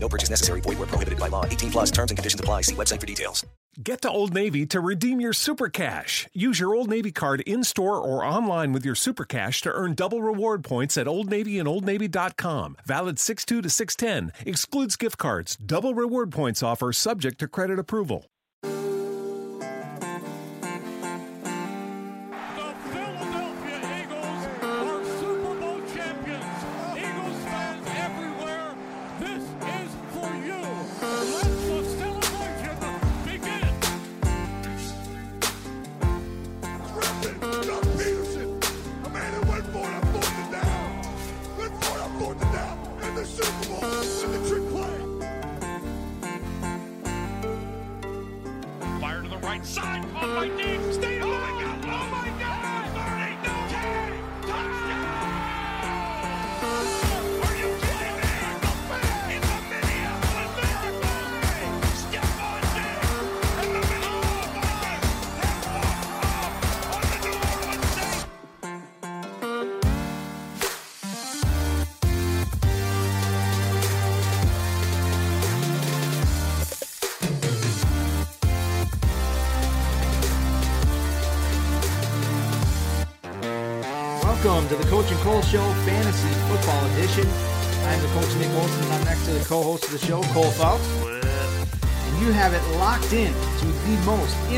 No purchase necessary. Void where prohibited by law. 18 plus terms and conditions apply. See website for details. Get to Old Navy to redeem your Super Cash. Use your Old Navy card in store or online with your Super Cash to earn double reward points at Old Navy and OldNavy.com. Valid 62 to 610. Excludes gift cards. Double reward points offer subject to credit approval.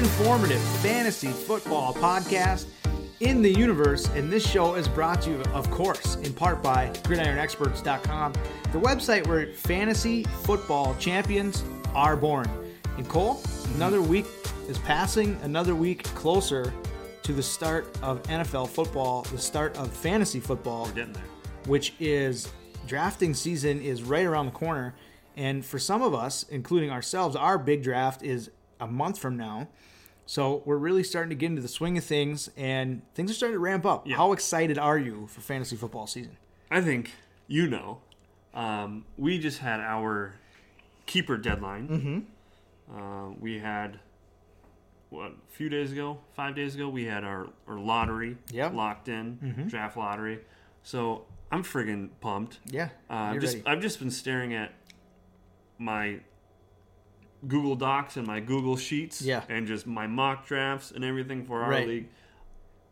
Informative fantasy football podcast in the universe. And this show is brought to you, of course, in part by GridironExperts.com, the website where fantasy football champions are born. And Cole, another week is passing, another week closer to the start of NFL football, the start of fantasy football, which is drafting season is right around the corner. And for some of us, including ourselves, our big draft is a month from now. So we're really starting to get into the swing of things, and things are starting to ramp up. How excited are you for fantasy football season? I think you know. Um, we just had our keeper deadline. Mm-hmm. Uh, we had what a few days ago, five days ago, we had our, our lottery Yep. locked in, draft lottery. So I'm friggin' pumped. Yeah, Uh, I've just ready. I've just been staring at my Google Docs and my Google Sheets, Yeah. and just my mock drafts and everything for our Right. league.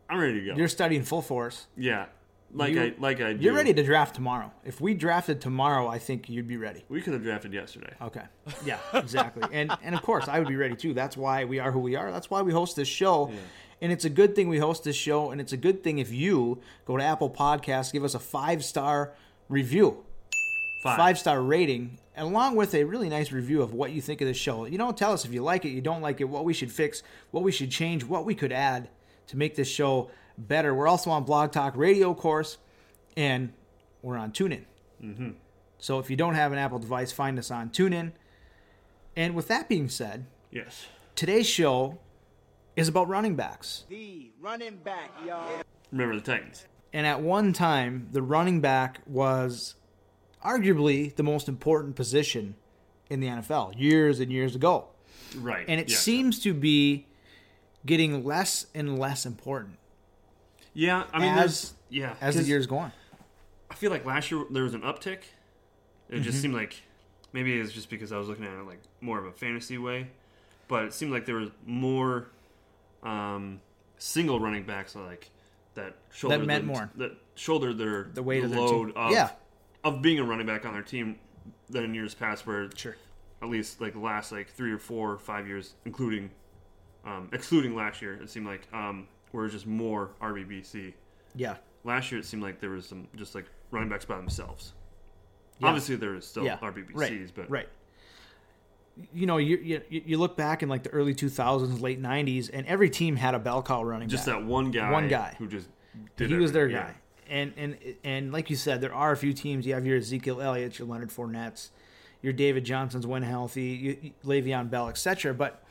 I'm ready to go. You're studying full force. yeah, like You- I like I. Do. You're ready to draft tomorrow. If we drafted tomorrow, I think you'd be ready. We could have drafted yesterday. Okay. Yeah, exactly. and and of course, I would be ready too. That's why we are who we are. That's why we host this show. And it's a good thing we host this show. And it's a good thing if you go to Apple Podcasts, give us a five star review, Five. five star rating, along with a really nice review of what you think of the show. You know, tell us if you like it, you don't like it, what we should fix, what we should change, what we could add to make this show better. We're also on Blog Talk Radio, of course, and we're on TuneIn. Mm-hmm. So if you don't have an Apple device, find us on TuneIn. And with that being said, Yes. today's show is about running backs. The running back, y'all. Remember the Titans. And at one time, the running back was arguably the most important position in the NFL years and years ago. Right. And it yeah. seems to be getting less and less important Yeah, I mean, as- yeah as the years go on. I feel like last year there was an uptick. It Mm-hmm. just seemed like maybe it's just because I was looking at it like more of a fantasy way, but it seemed like there was more um, single running backs like that shouldered meant the- more. that shouldered their The weight of their team. of Yeah. Of being a running back on their team than in years past where Sure. at least like the last like three or four or five years, including um, excluding last year, it seemed like um, where it was just more RBBC. Yeah. Last year, it seemed like there was some just like running backs by themselves. Yeah. Obviously, there is still yeah. RBBCs, right. but right. You know, you, you you look back in like the early 2000s, late 90s, and every team had a bell cow running just back. that one guy, One guy. who just did he was their everything. guy. And and and like you said, there are a few teams. You have your Ezekiel Elliott, your Leonard Fournettes, your David Johnsons when healthy, you, Le'Veon Bell, etc. But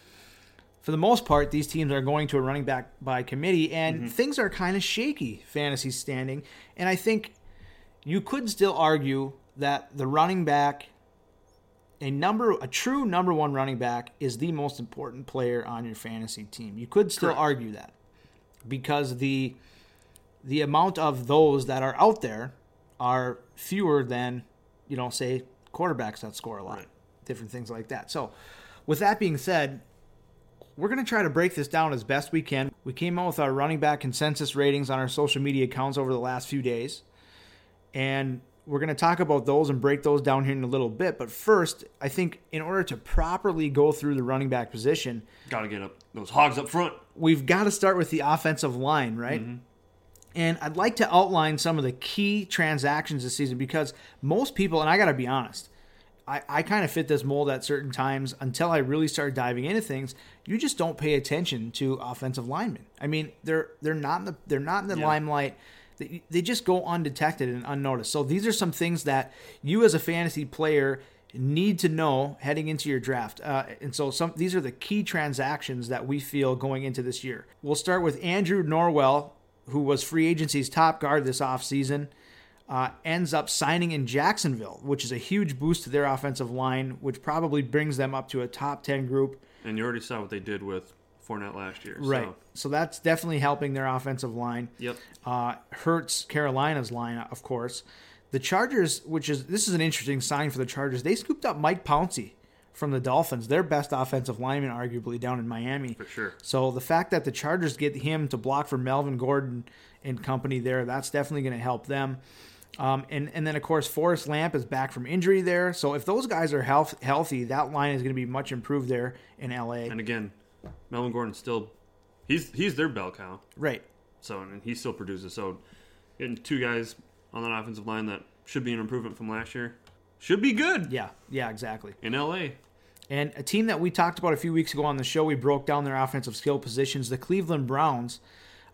for the most part, these teams are going to a running back by committee, and Mm-hmm. things are kind of shaky fantasy standing. And I think you could still argue that the running back, a number, a true number one running back, is the most important player on your fantasy team. You could still Correct. argue that because the the amount of those that are out there are fewer than you know, say quarterbacks that score a lot, Right. different things like that. So, with that being said, we're going to try to break this down as best we can. We came out with our running back consensus ratings on our social media accounts over the last few days. And we're going to talk about those and break those down here in a little bit. But first, I think in order to properly go through the running back position, Got to get up those hogs up front. we've got to start with the offensive line, right? Mm-hmm. And I'd like to outline some of the key transactions this season because most people, and I got to be honest, I, I kind of fit this mold at certain times until I really start diving into things. You just don't pay attention to offensive linemen. I mean, they're they're not in the they're not in the Yeah. limelight. They, they just go undetected and unnoticed. So these are some things that you as a fantasy player need to know heading into your draft. Uh, and so some these are the key transactions that we feel going into this year. We'll start with Andrew Norwell, who was free agency's top guard this offseason uh, ends up signing in Jacksonville, which is a huge boost to their offensive line, which probably brings them up to a top 10 group. And you already saw what they did with Fournette last year. Right. So, So that's definitely helping their offensive line. yep. Uh, hurts Carolina's line, of course. The Chargers, which is this is an interesting sign for the Chargers, they scooped up Mike Pouncey from the Dolphins, their best offensive lineman, arguably down in Miami. For sure. So the fact that the Chargers get him to block for Melvin Gordon and company there, that's definitely going to help them. Um, and and then of course Forrest Lamp is back from injury there. So if those guys are health, healthy, that line is going to be much improved there in LA. And again, Melvin Gordon still, he's he's their bell cow. right. So and he still produces. So getting two guys on that offensive line that should be an improvement from last year should be good Yeah. Yeah. Exactly. in LA. And a team that we talked about a few weeks ago on the show, we broke down their offensive skill positions, the Cleveland Browns.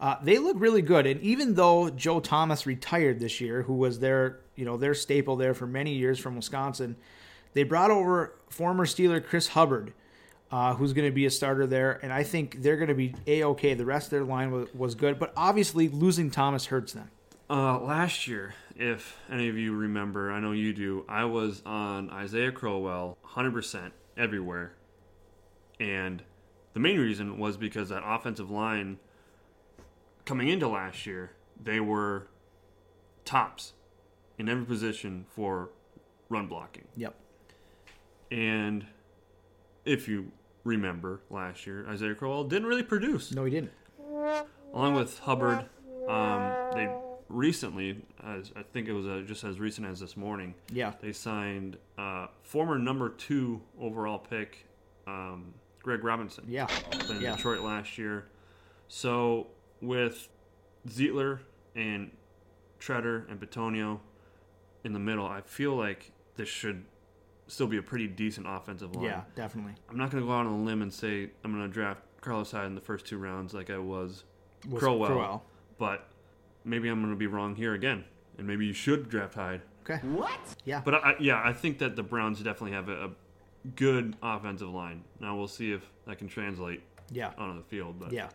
Uh, they look really good, and even though Joe Thomas retired this year, who was their you know their staple there for many years from Wisconsin, they brought over former Steeler Chris Hubbard, uh, who's going to be a starter there, and I think they're going to be a okay. The rest of their line was, was good, but obviously losing Thomas hurts them. Uh, last year, if any of you remember, I know you do, I was on Isaiah Crowell 100% everywhere. And the main reason was because that offensive line coming into last year, they were tops in every position for run blocking. Yep. And if you remember last year, Isaiah Crowell didn't really produce. No, he didn't. along with Hubbard, um, they recently, as I think it was uh, just as recent as this morning, Yeah. they signed uh, former number two overall pick um, Greg Robinson. Yeah. in Yeah. Detroit last year. So with Zeitler and Tretter and Bitonio in the middle, I feel like this should still be a pretty decent offensive line. Yeah, definitely. I'm not going to go out on a limb and say I'm going to draft Carlos Hyde in the first two rounds like I was Was Crowell, Crowell. but maybe I'm going to be wrong here again, and maybe you should draft Hyde. Okay. What? Yeah. But I, I- yeah, I think that the Browns definitely have a, a good offensive line. Now we'll see if that can translate Yeah. onto the field. But Yeah,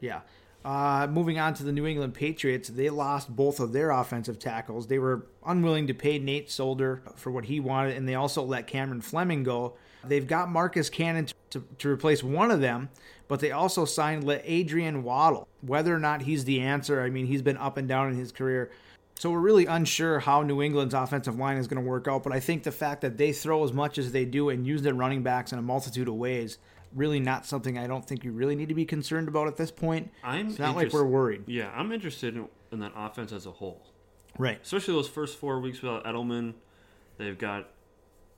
yeah. Uh, moving on to the New England Patriots, they lost both of their offensive tackles. They were unwilling to pay Nate Solder for what he wanted, and they also let Cameron Fleming go. They've got Marcus Cannon to, to, to replace one of them, but they also signed LaAdrian Waddle. Whether or not he's the answer, I mean, he's been up and down in his career. So we're really unsure how New England's offensive line is going to work out, but I think the fact that they throw as much as they do and use their running backs in a multitude of ways, really not something I don't think you really need to be concerned about at this point. I'm it's not like we're worried. Yeah, I'm interested in, in that offense as a whole. Right. especially those first four weeks without Edelman. They've got,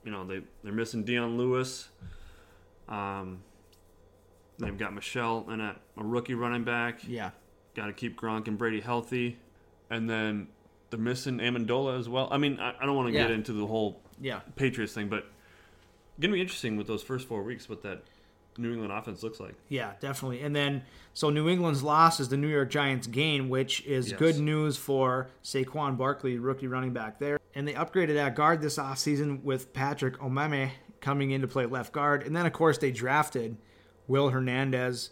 you know, they they're missing Dion Lewis. Um, they've got Michel and a, a rookie running back. Yeah. Got to keep Gronk and Brady healthy, and then they're missing Amendola as well. I mean, I, I don't want to get into the whole Yeah. Patriots thing, but gonna be interesting with those first four weeks what that New England offense looks like. Yeah, definitely. And then, so New England's loss is the New York Giants' gain, which is Yes. good news for Saquon Barkley, rookie running back there. And they upgraded at guard this offseason with Patrick Omameh coming in to play left guard. And then, of course, they drafted Will Hernandez,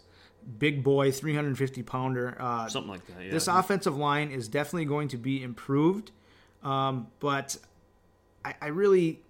big boy, 350 pounder. Uh, Something like that. Yeah. this offensive line is definitely going to be improved, um, but I, I really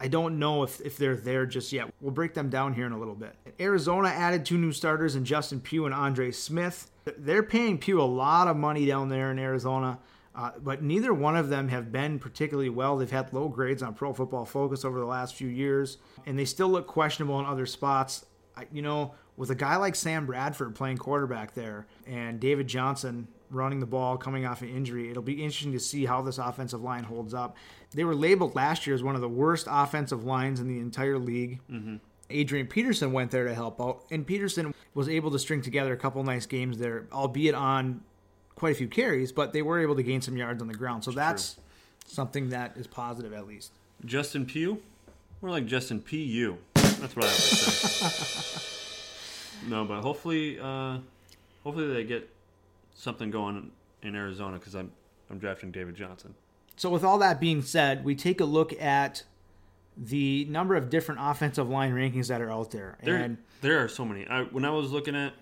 I don't know if, if they're there just yet. We'll break them down here in a little bit. Arizona added two new starters in Justin Pugh and Andre Smith. They're paying Pugh a lot of money down there in Arizona, uh, but neither one of them have been particularly well. They've had low grades on Pro Football Focus over the last few years, and they still look questionable in other spots. I, you know, with a guy like Sam Bradford playing quarterback there and David Johnson running the ball coming off an injury, it'll be interesting to see how this offensive line holds up. They were labeled last year as one of the worst offensive lines in the entire league. Mm-hmm. Adrian Peterson went there to help out, and Peterson was able to string together a couple nice games there, albeit on quite a few carries, but they were able to gain some yards on the ground. So that's something that is positive at least. Justin Pugh? More like Justin P.U. That's what I would say. no, but hopefully, uh, hopefully they get something going in Arizona because I'm I'm drafting David Johnson. So, with all that being said, we take a look at the number of different offensive line rankings that are out there. There, and there are so many. I, when I was looking at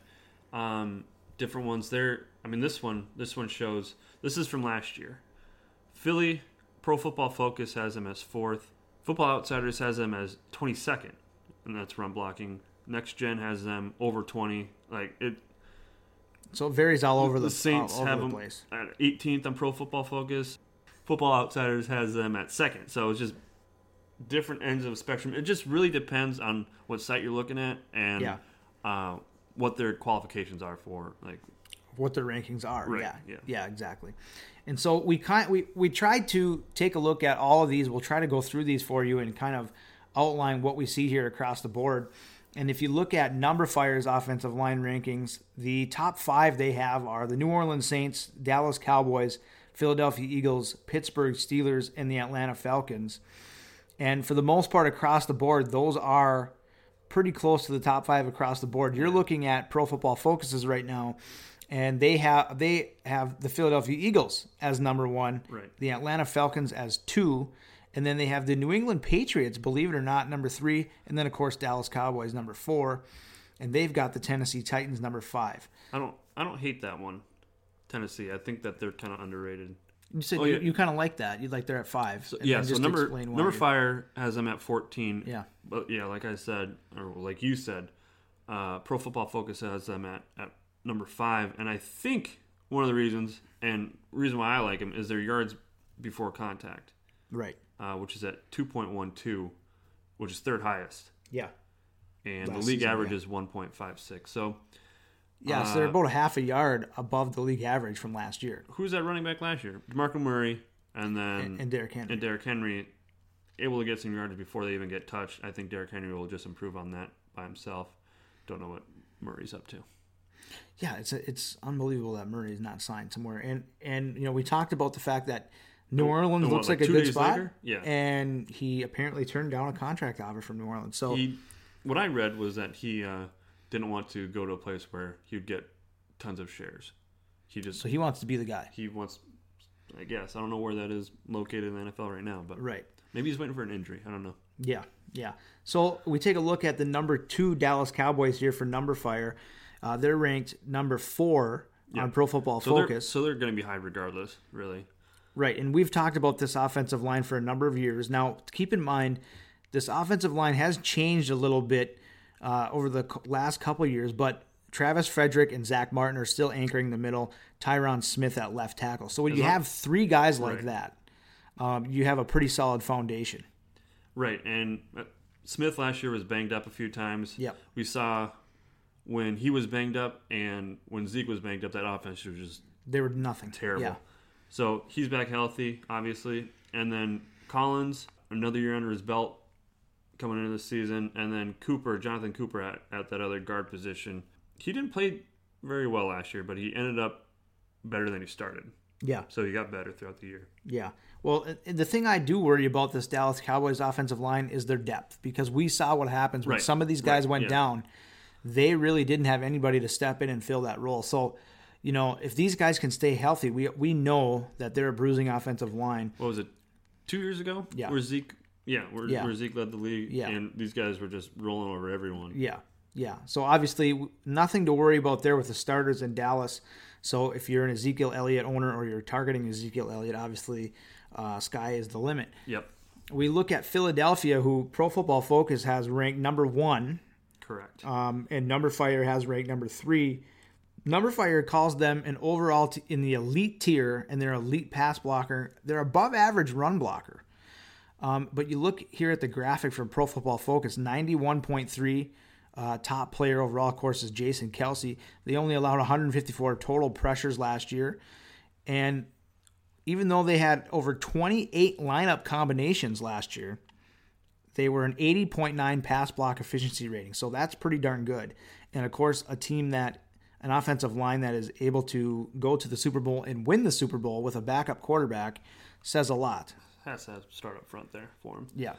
um, different ones, there. I mean, this one, this one shows. This is from last year. Philly Pro Football Focus has them as fourth. Football Outsiders has them as twenty second, and that's run blocking. Next Gen has them over twenty. Like it, so it varies all over the, the Saints all have the them place. at 18th on Pro Football Focus. Football Outsiders has them at second. So it's just different ends of the spectrum. It just really depends on what site you're looking at and Yeah. uh, what their qualifications are for. Like, what their rankings are. Right, Yeah, yeah. exactly. And so we kind we we tried to take a look at all of these. We'll try to go through these for you and kind of outline what we see here across the board. And if you look at Number Fire's offensive line rankings, the top five they have are the New Orleans Saints, Dallas Cowboys, Philadelphia Eagles, Pittsburgh Steelers, and the Atlanta Falcons. And for the most part, across the board, those are pretty close to the top five across the board. You're looking at Pro Football Focuses right now, and they have they have the Philadelphia Eagles as number one, Right. the Atlanta Falcons as two, and then they have the New England Patriots, believe it or not, number three, and then of course Dallas Cowboys number four, and they've got the Tennessee Titans number five. I don't, I don't hate that one. Tennessee. I think that they're kind of underrated. You said Oh, you, yeah. you kind of like that. You'd like they're at five. So, and yeah, so number number you're- has them at 14. Yeah. But yeah, like I said, or like you said, uh, Pro Football Focus has them at, at number five. And I think one of the reasons, and reason why I like them, is their yards before contact, Right. Uh, which is at 2.12, which is third highest. Yeah. And Last the league season, average yeah. is 1.56. So Yeah, so Uh, they're about a half a yard above the league average from last year. who's that running back last year? DeMarco Murray, and then And, and Derrick Henry. and Derrick Henry able to get some yards before they even get touched. I think Derrick Henry will just improve on that by himself. Don't know what Murray's up to. yeah, it's it's unbelievable that Murray is not signed somewhere. And and you know we talked about the fact that New Orleans what, looks like like, a good spot. later? Yeah. And he apparently turned down a contract offer from New Orleans. So He, what I read was that he uh, didn't want to go to a place where he'd get tons of shares. He just so he wants to be the guy. he wants. I guess I don't know where that is located in the NFL right now, but Right. maybe he's waiting for an injury. I don't know. Yeah, yeah. So we take a look at the number two Dallas Cowboys here for number fire. Uh, they're ranked number four on Pro Football So they're, Focus. so they're going to be high regardless, really. Right, and we've talked about this offensive line for a number of years. Now, keep in mind, this offensive line has changed a little bit uh, over the last couple years, but Travis Frederick and Zach Martin are still anchoring the middle. Tyron Smith at left tackle. So when you long- have three guys like Right. that, um, you have a pretty solid foundation. Right, and uh, Smith last year was banged up a few times. Yep. We saw when he was banged up and when Zeke was banged up, that offense was just They were nothing. terrible. Yeah. So he's back healthy, obviously, and then Collins another year under his belt coming into the season, and then Cooper, Jonathan Cooper at, at that other guard position. He didn't play very well last year, but he ended up better than he started. Yeah. So he got better throughout the year. Yeah. Well, the thing I do worry about this Dallas Cowboys offensive line is their depth because we saw what happens when Right. some of these guys Right. went Yeah. down. They really didn't have anybody to step in and fill that role. So, you know, if these guys can stay healthy, we we know that they're a bruising offensive line. What was it? Two years ago? Yeah. Where Zeke, yeah, where, Yeah. where Zeke led the league, Yeah. and these guys were just rolling over everyone. Yeah. Yeah. So obviously, nothing to worry about there with the starters in Dallas. So if you're an Ezekiel Elliott owner or you're targeting Ezekiel Elliott, obviously, uh, sky is the limit. Yep. We look at Philadelphia, who Pro Football Focus has ranked number one, Correct. um, and Number Fire has ranked number three. Number Fire calls them an overall t- in the elite tier, and they're elite pass blocker. They're above average run blocker. Um, but you look here at the graphic from Pro Football Focus, 91.3 uh, top player overall, of course, is Jason Kelce. They only allowed 154 total pressures last year. And even though they had over 28 lineup combinations last year, they were an 80.9 pass block efficiency rating. So that's pretty darn good. And of course, a team that, an offensive line that is able to go to the Super Bowl and win the Super Bowl with a backup quarterback says a lot. Has to start up front there for him. Yeah.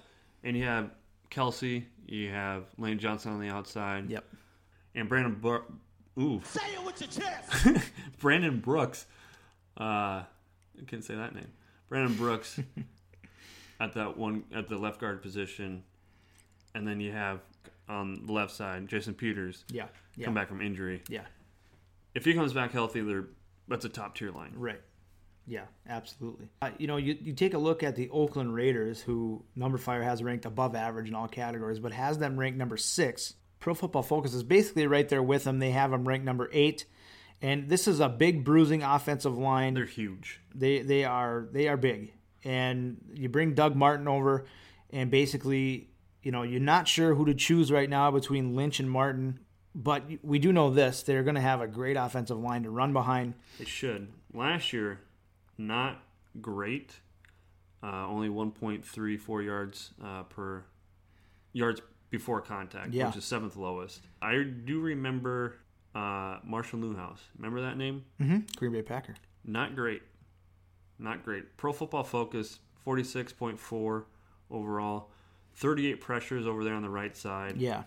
And you have Kelce, you have Lane Johnson on the outside. Yep. And Brandon Bur- Ooh. Say it with your chest. Brandon Brooks. Uh, I can't say that name. Brandon Brooks at that one at the left guard position, and then you have on the left side Jason Peters. Yeah. Yeah. Come back from injury. Yeah. If he comes back healthy, they're that's a top tier line. Right. Yeah, absolutely. Uh, you know, you, you take a look at the Oakland Raiders, who Number Fire has ranked above average in all categories, but has them ranked number six. Pro Football Focus is basically right there with them. They have them ranked number eight, and this is a big bruising offensive line. They're huge. They they are they are big, and you bring Doug Martin over, and basically, you know, you're not sure who to choose right now between Lynch and Martin. But we do know this: they're going to have a great offensive line to run behind. They should. Last year, not great. Uh, only 1.34 yards uh, per yards before contact, Yeah. which is seventh lowest. I do remember uh, Marshall Newhouse. Remember that name? Mm-hmm. Green Bay Packer. Not great. Not great. Pro Football Focus 46.4 overall. 38 pressures over there on the right side. Yeah.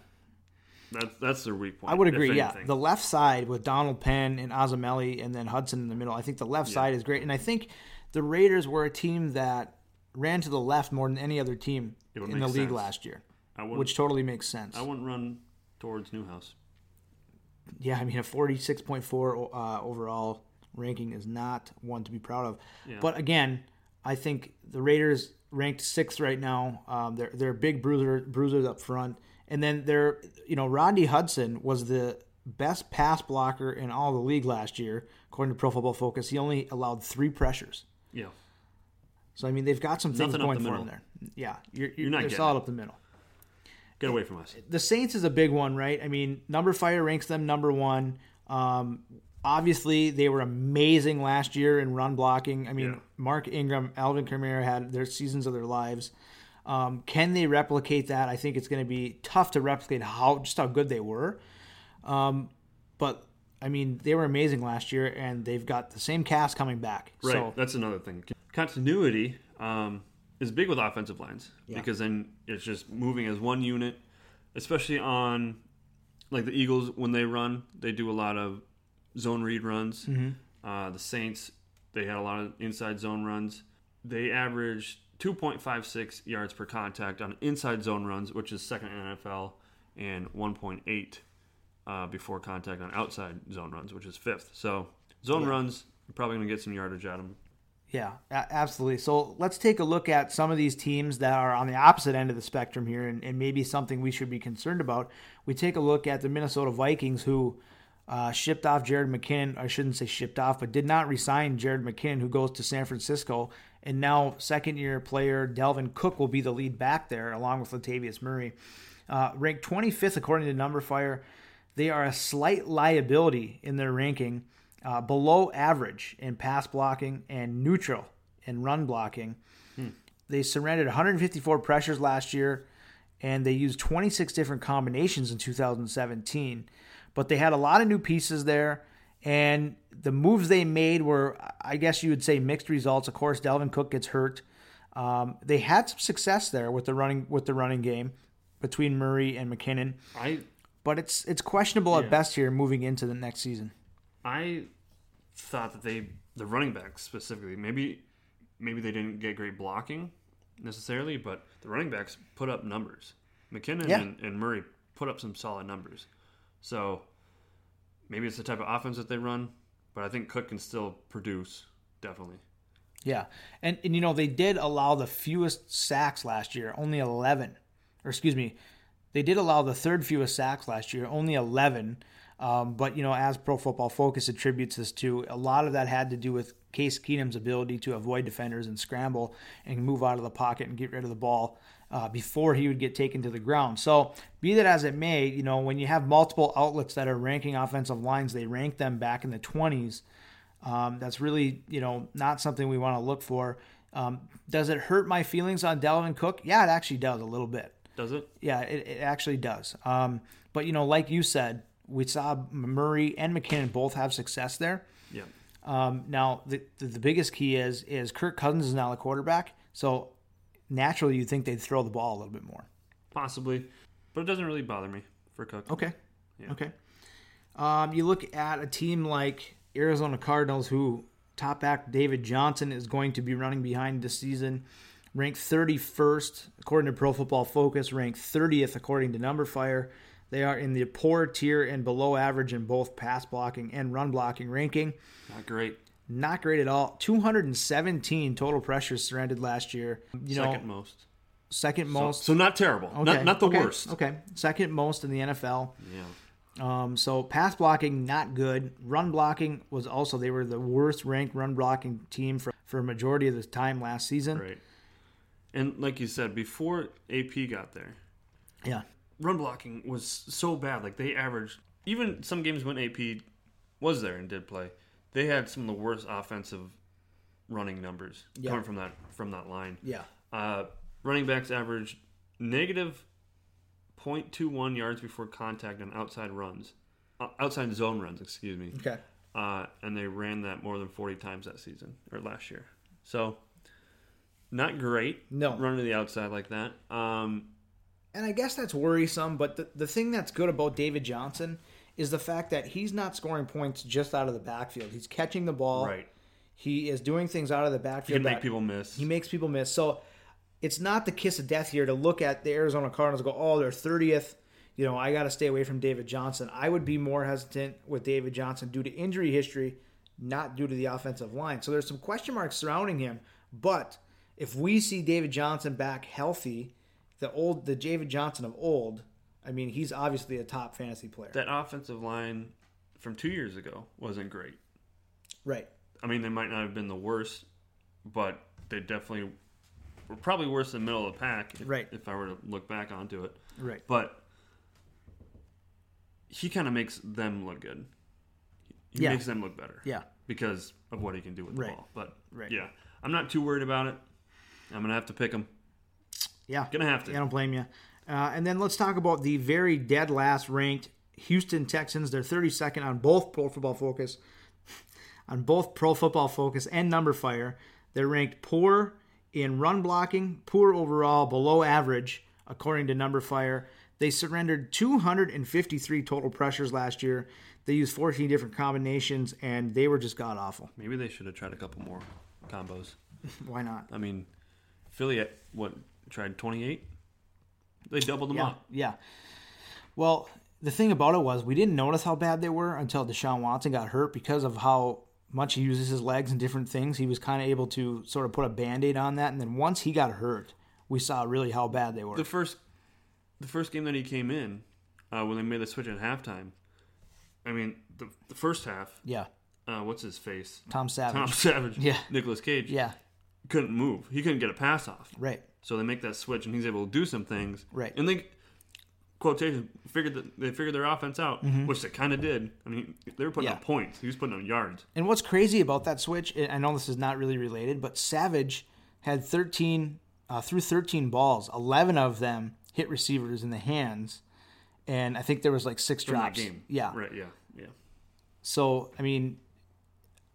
That's that's their weak point. I would agree. Yeah, the left side with Donald Penn and Osemele, and then Hudson in the middle. I think the left side is great, and I think the Raiders were a team that ran to the left more than any other team in the league sense. last year, I which totally makes sense. I wouldn't run towards Newhouse. yeah, I mean a forty-six point four uh, overall ranking is not one to be proud of. Yeah. But again, I think the Raiders ranked sixth right now. Um, they're they're big bruiser bruisers up front, and then they're you know Rodney Hudson was the best pass blocker in all the league last year according to Pro Football Focus. He only allowed three pressures. Yeah. So I mean they've got some things Nothing going for them there. Yeah, you're, you're, You're not they're solid it. up the middle. Get away from us. the Saints is a big one, right? I mean, Number Fire ranks them number one. Um, obviously, they were amazing last year in run blocking. I mean, Yeah. Mark Ingram, Alvin Kamara had their seasons of their lives. Um, can they replicate that? I think it's going to be tough to replicate how just how good they were. Um, but I mean, they were amazing last year, and they've got the same cast coming back. Right. So That's another thing. Continuity um, is big with offensive lines because then it's just moving as one unit, especially on like the Eagles when they run, they do a lot of zone read runs. Mm-hmm. Uh, the Saints, they had a lot of inside zone runs. They averaged 2.56 yards per contact on inside zone runs, which is second in NFL, and 1.8 uh, before contact on outside zone runs, which is fifth. So zone runs, you're probably going to get some yardage out of them. Yeah, absolutely. So let's take a look at some of these teams that are on the opposite end of the spectrum here, and, and maybe something we should be concerned about. We take a look at the Minnesota Vikings, who uh, shipped off Jared McKinnon. I shouldn't say shipped off, but did not resign Jared McKinnon, who goes to San Francisco. And now, second year player Dalvin Cook will be the lead back there, along with Latavius Murray. Uh, ranked 25th according to Numberfire, They are a slight liability in their ranking, uh, below average in pass blocking and neutral in run blocking. They surrendered 154 pressures last year, and they used 26 different combinations in 2017. But they had a lot of new pieces there, and the moves they made were, I guess you would say, mixed results. Of course, Dalvin Cook gets hurt. Um, they had some success there with the running with the running game between Murray and McKinnon, I but it's it's questionable at best here moving into the next season. I thought that they the running backs specifically maybe maybe they didn't get great blocking necessarily, but the running backs put up numbers. McKinnon Yeah. and, and Murray put up some solid numbers. So maybe it's the type of offense that they run, but I think Cook can still produce definitely. Yeah, and and you know they did allow the fewest sacks last year, only eleven, or excuse me, they did allow the third fewest sacks last year, only eleven. Um, but you know, as Pro Football Focus attributes this to, a lot of that had to do with Case Keenum's ability to avoid defenders and scramble and move out of the pocket and get rid of the ball uh, before he would get taken to the ground. So, be that as it may, you know, when you have multiple outlets that are ranking offensive lines, they rank them back in the twenties. Um, that's really, you know, not something we want to look for. Um, does it hurt my feelings on Dalvin Cook? Yeah, it actually does a little bit. Does it? Yeah, it, it actually does. Um, but you know, like you said, we saw Murray and McKinnon both have success there. Yeah. Um, now, the, the the biggest key is is Kirk Cousins is now the quarterback, so naturally you'd think they'd throw the ball a little bit more. Possibly, but it doesn't really bother me for Cook. Okay. Okay. Um, you look at a team like Arizona Cardinals, who top back David Johnson is going to be running behind this season, ranked 31st according to Pro Football Focus, ranked 30th according to Number Fire. They are in the poor tier and below average in both pass blocking and run blocking ranking. Not great. Not great at all. 217 total pressures surrendered last year. You Second know, most. second So- most. So, not terrible. Okay, Not not the okay, worst. Okay, second most in the NFL. Yeah. Um, so pass blocking not good. Run blocking was also they were the worst ranked run blocking team for for a majority of the time last season. Right. And like you said, before AP got there, Yeah, run blocking was so bad. Like they averaged even some games when AP was there and did play, they had some of the worst offensive running numbers Yeah. coming from that from that line. yeah, Uh, running backs averaged negative 0.21 yards before contact on outside runs, uh, outside zone runs. Excuse me. okay, uh, and they ran that more than 40 times that season or last year. So, not great. No. running to the outside like that. Um, and I guess that's worrisome. But the the thing that's good about David Johnson is the fact that he's not scoring points just out of the backfield. He's catching the ball. right, He is doing things out of the backfield. he can make people miss. He makes people miss. So it's not the kiss of death here to look at the Arizona Cardinals and go, oh, they're 30th. You know, I got to stay away from David Johnson. I would be more hesitant with David Johnson due to injury history, not due to the offensive line. So there's some question marks surrounding him. But if we see David Johnson back healthy, the old, the David Johnson of old, I mean, he's obviously a top fantasy player. that offensive line from two years ago wasn't great. right. I mean, they might not have been the worst, but they definitely were probably worse than the middle of the pack. If, Right. If I were to look back onto it, Right. but he kind of makes them look good. He Yeah. makes them look better. Yeah. because of what he can do with the Right. ball. But Right. yeah, I'm not too worried about it. I'm gonna have to pick him. Yeah. Gonna have to. I don't blame you. Uh, and then let's talk about the very dead last ranked Houston Texans. They're 32nd on both Pro Football Focus, on both Pro Football Focus and Number Fire. They're ranked poor in run blocking, poor overall, below average, according to Number Fire. They surrendered 253 total pressures last year. They used 14 different combinations, and they were just god awful. Maybe they should have tried a couple more combos. Why not? I mean, Philly at what tried 28. They doubled them Yeah, up. yeah. Well, the thing about it was we didn't notice how bad they were until Deshaun Watson got hurt because of how much he uses his legs and different things. He was kind of able to sort of put a band-aid on that, and then once he got hurt, we saw really how bad they were. The first, the first game that he came in, uh, when they made the switch at halftime. I mean, the, the first half. yeah, Uh, what's his face? Tom Savage. Tom Savage. Yeah. Nicolas Cage. Yeah, Couldn't move. He couldn't get a pass off. right. So they make that switch, and he's able to do some things. Right. And they quotation figured that they figured their offense out, which they kind of did. I mean, they were putting Mm-hmm. Yeah. up points. He was putting up yards. And what's crazy about that switch, I know this is not really related, but Savage had 13 uh, through 13 balls, 11 of them hit receivers in the hands, and I think there was like six drops. game. Yeah. Right. Yeah. Yeah. So I mean,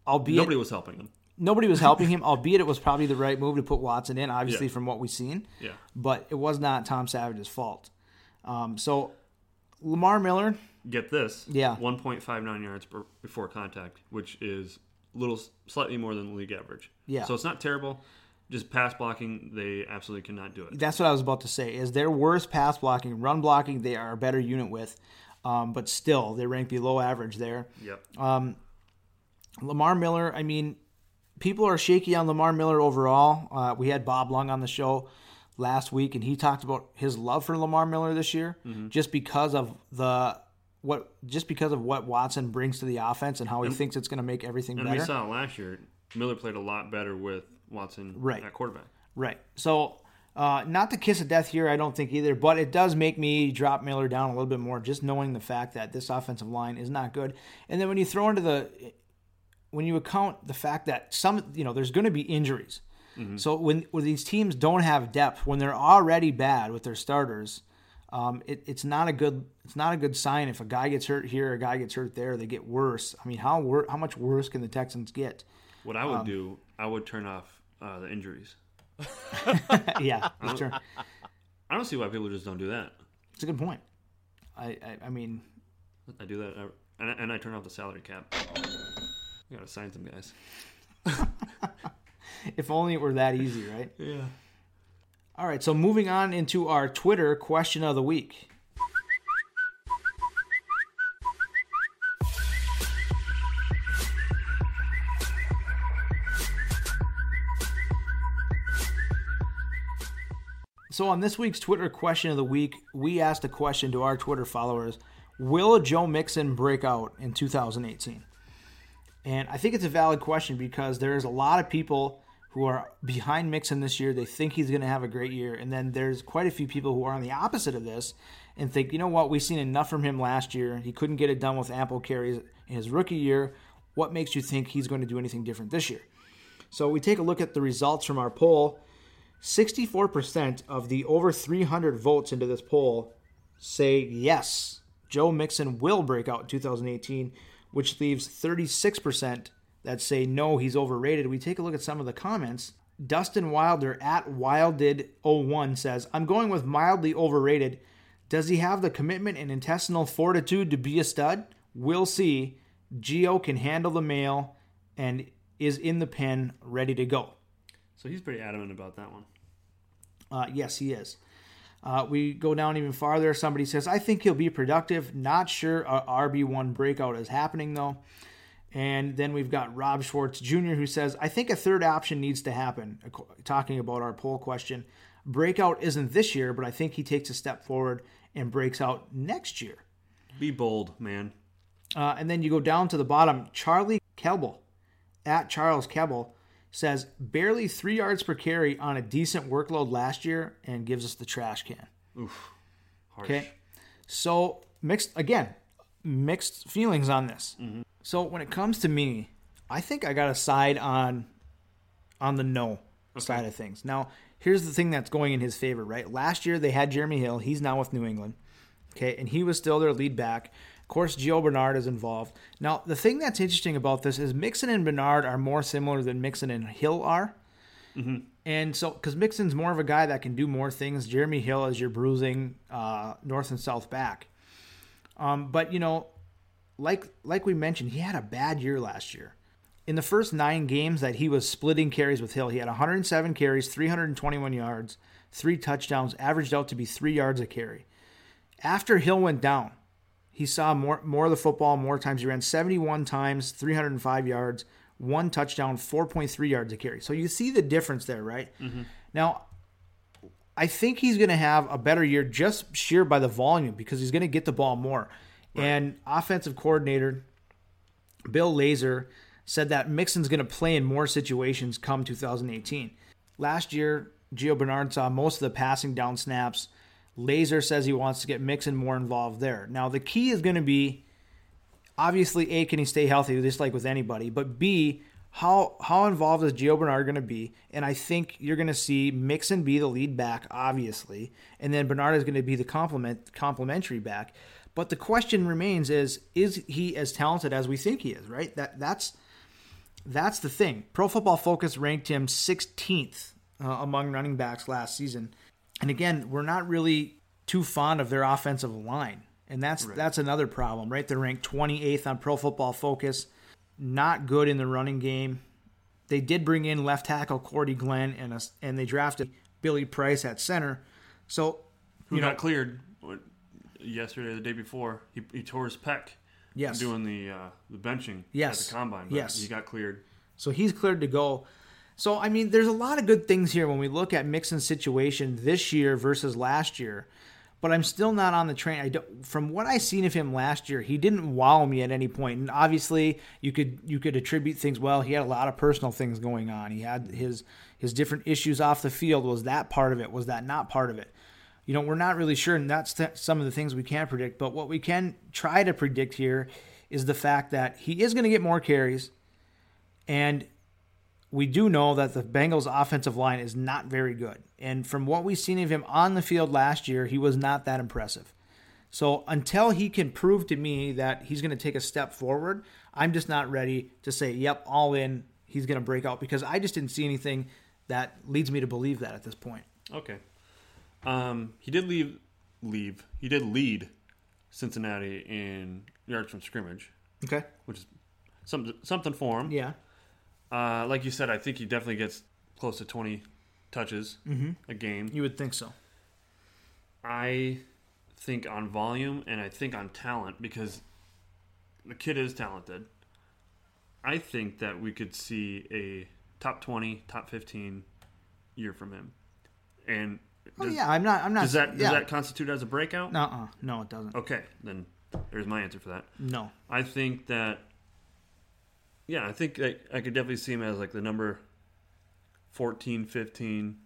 albeit Nobody was helping him. Nobody was helping him, albeit it was probably the right move to put Watson in, obviously Yeah. from what we've seen. Yeah. But it was not Tom Savage's fault. Um, so Lamar Miller, Get this. Yeah. 1.59 yards per, before contact, which is little slightly more than the league average. Yeah. So it's not terrible. Just pass blocking, they absolutely cannot do it. that's what I was about to say. Is their worst pass blocking, run blocking, they are a better unit with. um, but still they rank below average there. Yep. Lamar Miller, I mean, people are shaky on Lamar Miller overall. Uh, we had Bob Lung on the show last week, and he talked about his love for Lamar Miller this year, Mm-hmm. just because of the what, just because of what Watson brings to the offense and how he thinks it's going to make everything and better. we saw it last year. Miller played a lot better with Watson Right. at quarterback. Right. So, uh, not the kiss of death here, I don't think either, but it does make me drop Miller down a little bit more, just knowing the fact that this offensive line is not good. And then when you throw into the, when you account the fact that some, you know, there's going to be injuries. So when, when these teams don't have depth, when they're already bad with their starters, um, it, it's not a good it's not a good sign if a guy gets hurt here, a guy gets hurt there, they get worse. I mean, how wor- how much worse can the Texans get? What I would do, I would turn off uh, the injuries. yeah, just turn- I don't see why people just don't do that. it's a good point. I, I I mean, I do that, and I, and I turn off the salary cap. I gotta sign some guys. If only it were that easy, right? Yeah. All right, so moving on into our Twitter question of the week. So, on this week's Twitter question of the week, we asked a question to our Twitter followers Will Joe Mixon break out in 2018? And I think it's a valid question because there's a lot of people who are behind Mixon this year. They think he's going to have a great year. And then there's quite a few people who are on the opposite of this and think, you know what, we've seen enough from him last year. He couldn't get it done with ample carries in his rookie year. What makes you think he's going to do anything different this year? So we take a look at the results from our poll. 64% of the over 300 votes into this poll say yes, Joe Mixon will break out in 2018, which leaves 36% that say no, he's overrated. We take a look at some of the comments. Dustin Wilder at Wilded01 says, I'm going with mildly overrated. Does he have the commitment and intestinal fortitude to be a stud? We'll see. Gio can handle the mail and is in the pen ready to go. So he's pretty adamant about that one. Uh, yes, he is. Uh, we go down even farther. Somebody says, I think he'll be productive. Not sure a RB1 breakout is happening, though. And then we've got Rob Schwartz Jr., who says, I think a third option needs to happen. Talking about our poll question. Breakout isn't this year, but I think he takes a step forward and breaks out next year. Be bold, man. Uh, and then you go down to the bottom. Charlie Kelble, at Charles Kelble, says barely three yards per carry on a decent workload last year and gives us the trash can. Harsh. Okay. So mixed again, mixed feelings on this. Mm-hmm. So when it comes to me, I think I got a side on on the no side of things. Now, here's the thing that's going in his favor, right? Last year they had Jeremy Hill. He's now with New England. Okay, and he was still their lead back. Of course, Gio Bernard is involved. Now, the thing that's interesting about this is Mixon and Bernard are more similar than Mixon and Hill are. And so, because Mixon's more of a guy that can do more things, Jeremy Hill is your bruising uh, north and south back. Um, but you know, like like we mentioned, he had a bad year last year. In the first nine games that he was splitting carries with Hill, he had 107 carries, 321 yards, three touchdowns, averaged out to be three yards a carry. After Hill went down, he saw more more of the football more times. He ran 71 times, 305 yards, one touchdown, 4.3 yards a carry. So you see the difference there, right? Mm-hmm. Now, I think he's going to have a better year just sheer by the volume because he's going to get the ball more. And offensive coordinator Bill Lazor said that Mixon's going to play in more situations come 2018. Last year, Gio Bernard saw most of the passing down snaps. Lazor says he wants to get Mixon more involved there. Now, the key is going to be obviously A, can he stay healthy, just like with anybody, but B, how how involved is Gio Bernard going to be? And I think you're going to see Mixon be the lead back, obviously, and then Bernard is going to be the complement complementary back. But the question remains: is is he as talented as we think he is? Right. That that's that's the thing. Pro Football Focus ranked him 16th uh, among running backs last season, and again, we're not really too fond of their offensive line, and that's that's another problem, right? They're ranked 28th on Pro Football Focus, not good in the running game. They did bring in left tackle Cordy Glenn, and a, and they drafted Billy Price at center. So Who you know, got cleared? Yesterday, or the day before, he, he tore his pec. Yes. Doing the uh, the benching Yes. at the combine. But Yes. He got cleared. So he's cleared to go. So I mean, there's a lot of good things here when we look at Mixon's situation this year versus last year. But I'm still not on the train. I don't, from what I seen of him last year, he didn't wow me at any point. And obviously, you could you could attribute things. Well, he had a lot of personal things going on. He had his his different issues off the field. Was that part of it? Was that not part of it? You know, we're not really sure, and that's th- some of the things we can't predict. But what we can try to predict here is the fact that he is going to get more carries, and we do know that the Bengals' offensive line is not very good. And from what we've seen of him on the field last year, he was not that impressive. So until he can prove to me that he's going to take a step forward, I'm just not ready to say, yep, all in, he's going to break out because I just didn't see anything that leads me to believe that at this point. Okay. Um, he did leave. Leave. He did lead Cincinnati in yards from scrimmage, Okay. which is something something for him. Yeah. Uh, like you said, I think he definitely gets close to 20 touches a game. You would think so. I think on volume and I think on talent because the kid is talented. I think that we could see a top 20, top 15 year from him. And Oh yeah, I'm not. I'm not. does that does yeah. that constitute as a breakout? Nuh-uh. No, it doesn't. Okay, then there's my answer for that. No. I think that yeah, I think I, I could definitely see him as like the number 14, 15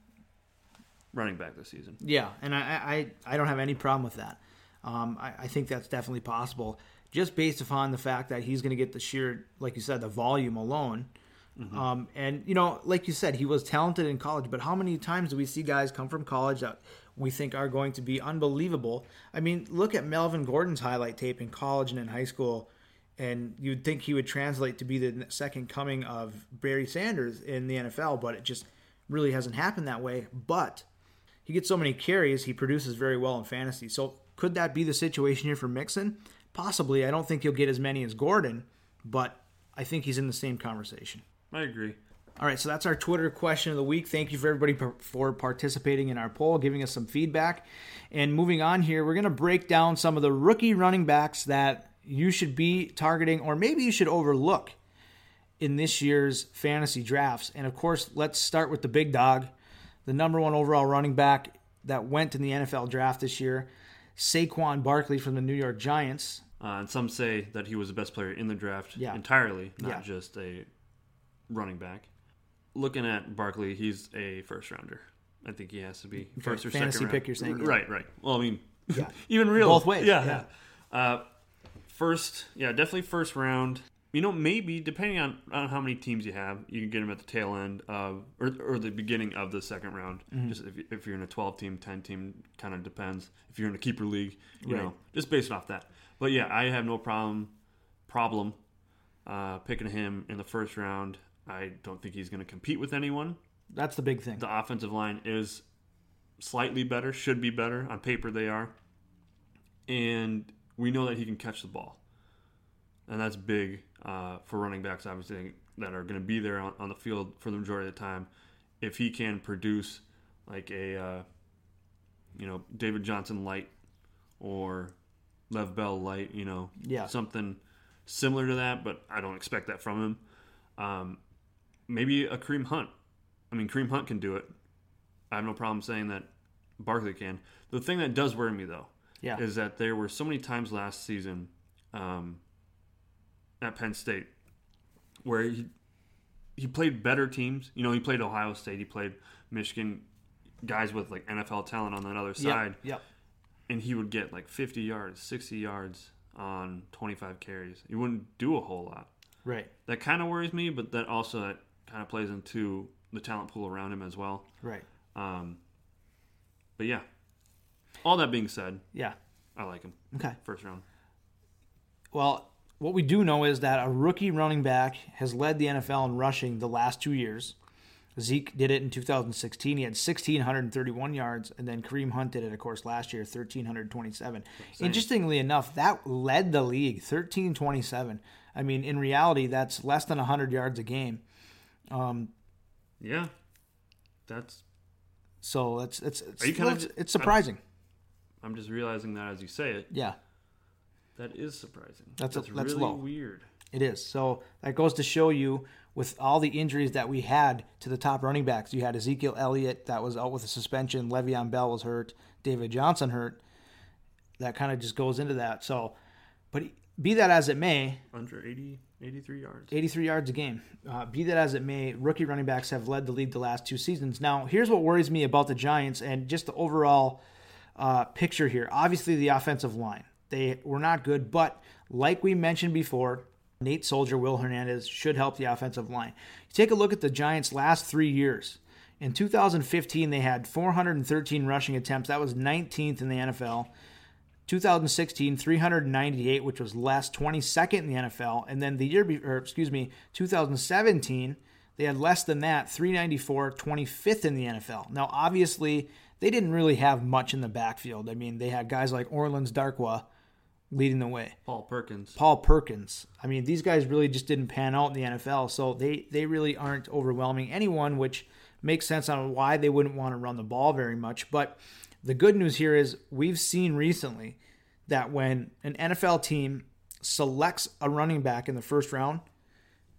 running back this season. Yeah, and I, I, I don't have any problem with that. Um, I, I think that's definitely possible, just based upon the fact that he's going to get the sheer, like you said, the volume alone. Um, and you know, like you said, he was talented in college, but how many times do we see guys come from college that we think are going to be unbelievable? I mean, look at Melvin Gordon's highlight tape in college and in high school, and you'd think he would translate to be the second coming of Barry Sanders in the NFL, but it just really hasn't happened that way. But he gets so many carries, he produces very well in fantasy. So could that be the situation here for Mixon? Possibly. I don't think he'll get as many as Gordon, but I think he's in the same conversation. I agree. All right, so that's our Twitter question of the week. Thank you for everybody for participating in our poll, giving us some feedback. And moving on here, we're going to break down some of the rookie running backs that you should be targeting or maybe you should overlook in this year's fantasy drafts. And of course, let's start with the big dog, the number one overall running back that went in the NFL draft this year, Saquon Barkley from the New York Giants. Uh, and some say that he was the best player in the draft Yeah. entirely, not Yeah. just a running back. Looking at Barkley, he's a first rounder. I think he has to be first or fantasy second round. pick, you're saying. Right, right. Well, I mean, Yeah. even real Both ways, Yeah, yeah. yeah. Uh, first, yeah, definitely first round. You know, maybe depending on, on how many teams you have, you can get him at the tail end of or, or the beginning of the second round. Mm-hmm. Just if, if you're in a 12 team, 10 team, kind of depends. If you're in a keeper league, you Right. know, just based off that. But yeah, I have no problem problem uh, picking him in the first round. I don't think he's going to compete with anyone. That's the big thing. The offensive line is slightly better, should be better. On paper, they are. And we know that he can catch the ball. And that's big uh, for running backs, obviously, that are going to be there on, on the field for the majority of the time. If he can produce like a, uh, you know, David Johnson light or Lev Bell light, you know, Yeah. something similar to that, but I don't expect that from him. Um, maybe a Kareem Hunt. I mean, Kareem Hunt can do it. I have no problem saying that Barkley can. The thing that does worry me though, Yeah. is that there were so many times last season um, at Penn State where he he played better teams. You know, he played Ohio State, he played Michigan, guys with like NFL talent on that other side, Yep. and he would get like 50 yards, 60 yards on 25 carries. He wouldn't do a whole lot. Right. That kind of worries me, but that also that kind of plays into the talent pool around him as well. Right. Um, but yeah, all that being said, Yeah. I like him. Okay. First round. Well, what we do know is that a rookie running back has led the NFL in rushing the last two years. Zeke did it in 2016. He had 1,631 yards, and then Kareem Hunt did it, of course, last year, 1,327. Interestingly enough, that led the league, 1,327. I mean, in reality, that's less than 100 yards a game. Um, yeah, that's So it's it's it's, it's, it's surprising. I'm just realizing that as you say it, Yeah, that is surprising. That's a- that's really low. weird. it is. So that goes to show you with all the injuries that we had to the top running backs. You had Ezekiel Elliott that was out with a suspension. Le'Veon Bell was hurt. David Johnson hurt. That kind of just goes into that. So, but be that as it may, Under 80, 83 yards. 83 yards a game. Uh, be that as it may, rookie running backs have led the league the last two seasons. Now, here's what worries me about the Giants and just the overall uh, picture here. Obviously, the offensive line. They were not good, but like we mentioned before, Nate Solder, Will Hernandez should help the offensive line. Take a look at the Giants' last three years. In 2015, they had 413 rushing attempts. That was 19th in the NFL. 2016 398 which was less 22nd in the NFL and then the year be- or excuse me 2017 they had less than that 394 25th in the NFL now obviously they didn't really have much in the backfield I mean they had guys like Orleans Darkwa leading the way Paul Perkins. Paul Perkins. I mean, these guys really just didn't pan out in the NFL, so they they really aren't overwhelming anyone, which makes sense on why they wouldn't want to run the ball very much. But the good news here is we've seen recently that when an NFL team selects a running back in the first round,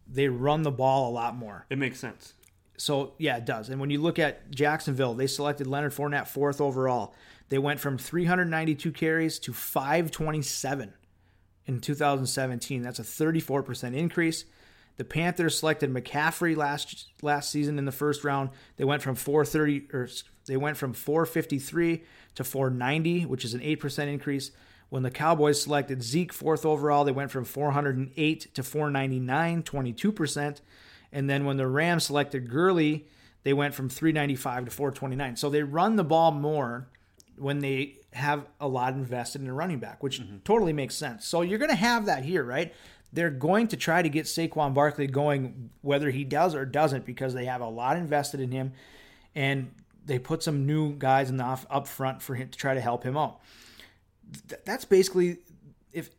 they run the ball a lot more. It makes sense. So yeah, it does. And when you look at Jacksonville, they selected Leonard Fournette fourth overall. They went from 392 carries to 527 in 2017. That's a 34% increase. The Panthers selected McCaffrey last last season in the first round. They went from 430 or they went from 453 to 490, which is an 8% increase. When the Cowboys selected Zeke fourth overall, they went from 408 to 499, 22%. And then when the Rams selected Gurley, they went from 395 to 429. So they run the ball more when they have a lot invested in a running back, which mm-hmm. totally makes sense. So you're going to have that here, right? They're going to try to get Saquon Barkley going, whether he does or doesn't, because they have a lot invested in him, and they put some new guys in the off, up front for him to try to help him out. Th- that's basically if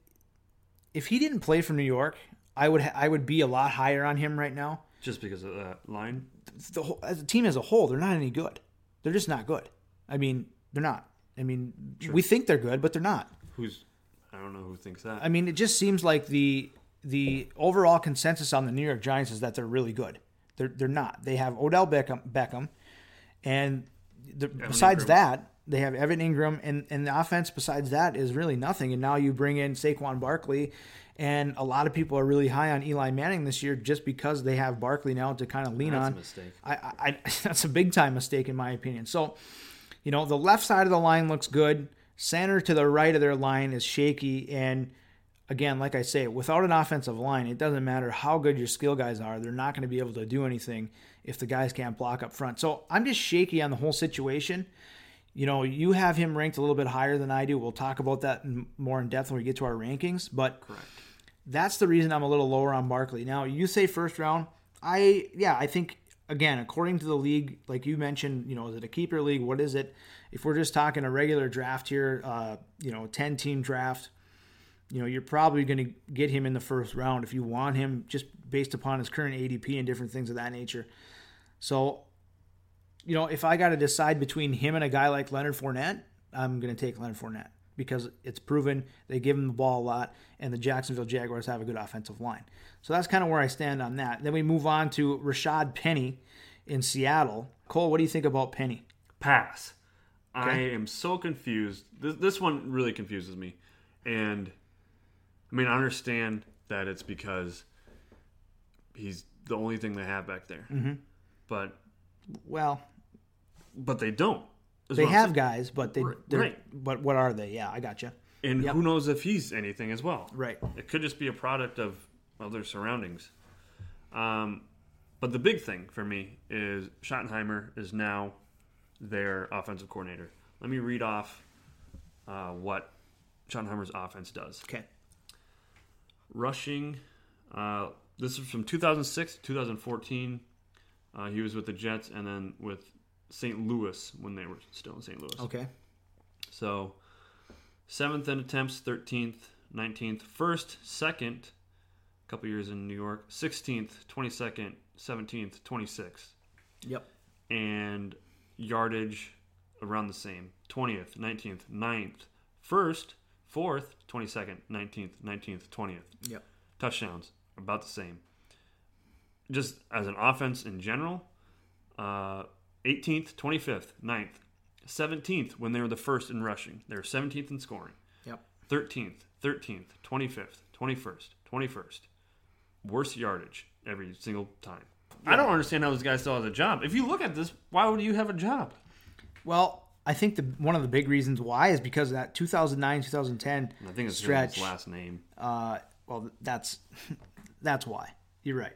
if he didn't play for New York, I would ha- I would be a lot higher on him right now. Just because of that line. The whole, as a team as a whole, they're not any good. They're just not good. I mean, they're not. I mean, we think they're good, but they're not. Who's I don't know who thinks that. I mean, it just seems like the the overall consensus on the New York Giants is that they're really good. They're they're not. They have Odell Beckham, Beckham, and the, besides Engram. that, they have Evan Engram, and and the offense besides that is really nothing. And now you bring in Saquon Barkley, and a lot of people are really high on Eli Manning this year just because they have Barkley now to kind of lean That's a on. mistake. I, I, I that's a big time mistake in my opinion. So, you know, the left side of the line looks good. Center to the right of their line is shaky. And again, like I say, without an offensive line, it doesn't matter how good your skill guys are. They're not going to be able to do anything if the guys can't block up front. So I'm just shaky on the whole situation. You know, you have him ranked a little bit higher than I do. We'll talk about that more in depth when we get to our rankings. But Correct. That's the reason I'm a little lower on Barkley. Now, you say first round. I yeah, I think again, according to the league, like you mentioned, you know, is it a keeper league? What is it? If we're just talking a regular draft here, uh, you know, 10 team draft, you know, you're probably going to get him in the first round if you want him just based upon his current ADP and different things of that nature. So, you know, if I got to decide between him and a guy like Leonard Fournette, I'm going to take Leonard Fournette because it's proven they give him the ball a lot, and the Jacksonville Jaguars have a good offensive line. So that's kind of where I stand on that. Then we move on to Rashaad Penny in Seattle. Cole, what do you think about Penny? Pass. I am so confused. This, this one really confuses me. And I mean, I understand that it's because he's the only thing they have back there. Mm-hmm. But Well, but they don't. They I'm have guys, but they, Right, they're, but what are they? Yeah, I got you. And Yep. who knows if he's anything as well. Right. It could just be a product of other surroundings. Um, but the big thing for me is Schottenheimer is now their offensive coordinator. Let me read off uh, what Schottenheimer's offense does. Okay. Rushing, uh, this is from 2006 to 2014. Uh, he was with the Jets and then with St. Louis when they were still in St. Louis. Okay. So, seventh in attempts, thirteenth, nineteenth, first, second, a couple years in New York, sixteenth, twenty second, seventeenth, twenty sixth, Yep. and yardage around the same. 20th, 19th, 9th, 1st, 4th, 22nd, 19th, 19th, 20th. Yep. Touchdowns, about the same. Just as an offense in general, uh, 18th, 25th, 9th, 17th when they were the first in rushing. They were 17th in scoring. Yep. 13th, 13th, 25th, 21st, 21st. Worst yardage every single time. I don't understand how this guy still has a job. If you look at this, why would you have a job? Well, I think the one of the big reasons why is because of that 2009 2010 I think it's stretch. his last name. Uh, well, that's that's why you're right.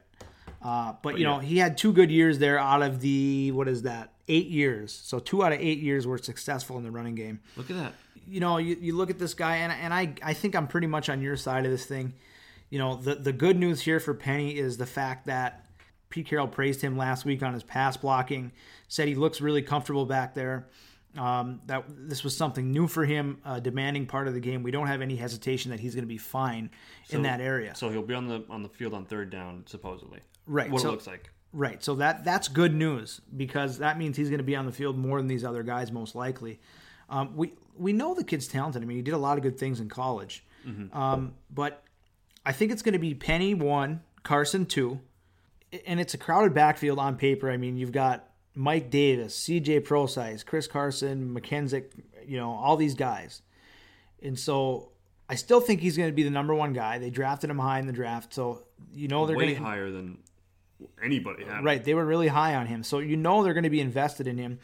Uh, but, you yeah. know, he had two good years there out of the what is that? Eight years. So two out of eight years were successful in the running game. Look at that. you know, you, you look at this guy, and, and I, I think I'm pretty much on your side of this thing. You know, the, the good news here for Penny is the fact that Pete Carroll praised him last week on his pass blocking, said he looks really comfortable back there. Um, that this was something new for him, a demanding part of the game. We don't have any hesitation that he's going to be fine in that area. So he'll be on the on the field on third down, supposedly. Right, What so- it looks like. Right. So that that's good news because that means he's going to be on the field more than these other guys most likely. Um, we we know the kid's talented. I mean, he did a lot of good things in college. Um, but I think it's going to be Penny one, Carson two, and it's a crowded backfield on paper. I mean, you've got Mike Davis, C.J. Prosize, Chris Carson, McKenzie, you know, all these guys. And so I still think he's going to be the number one guy. They drafted him high in the draft, so you know they're Way going to higher than anybody had. Right, they were really high on him. So you know they're going to be invested in him.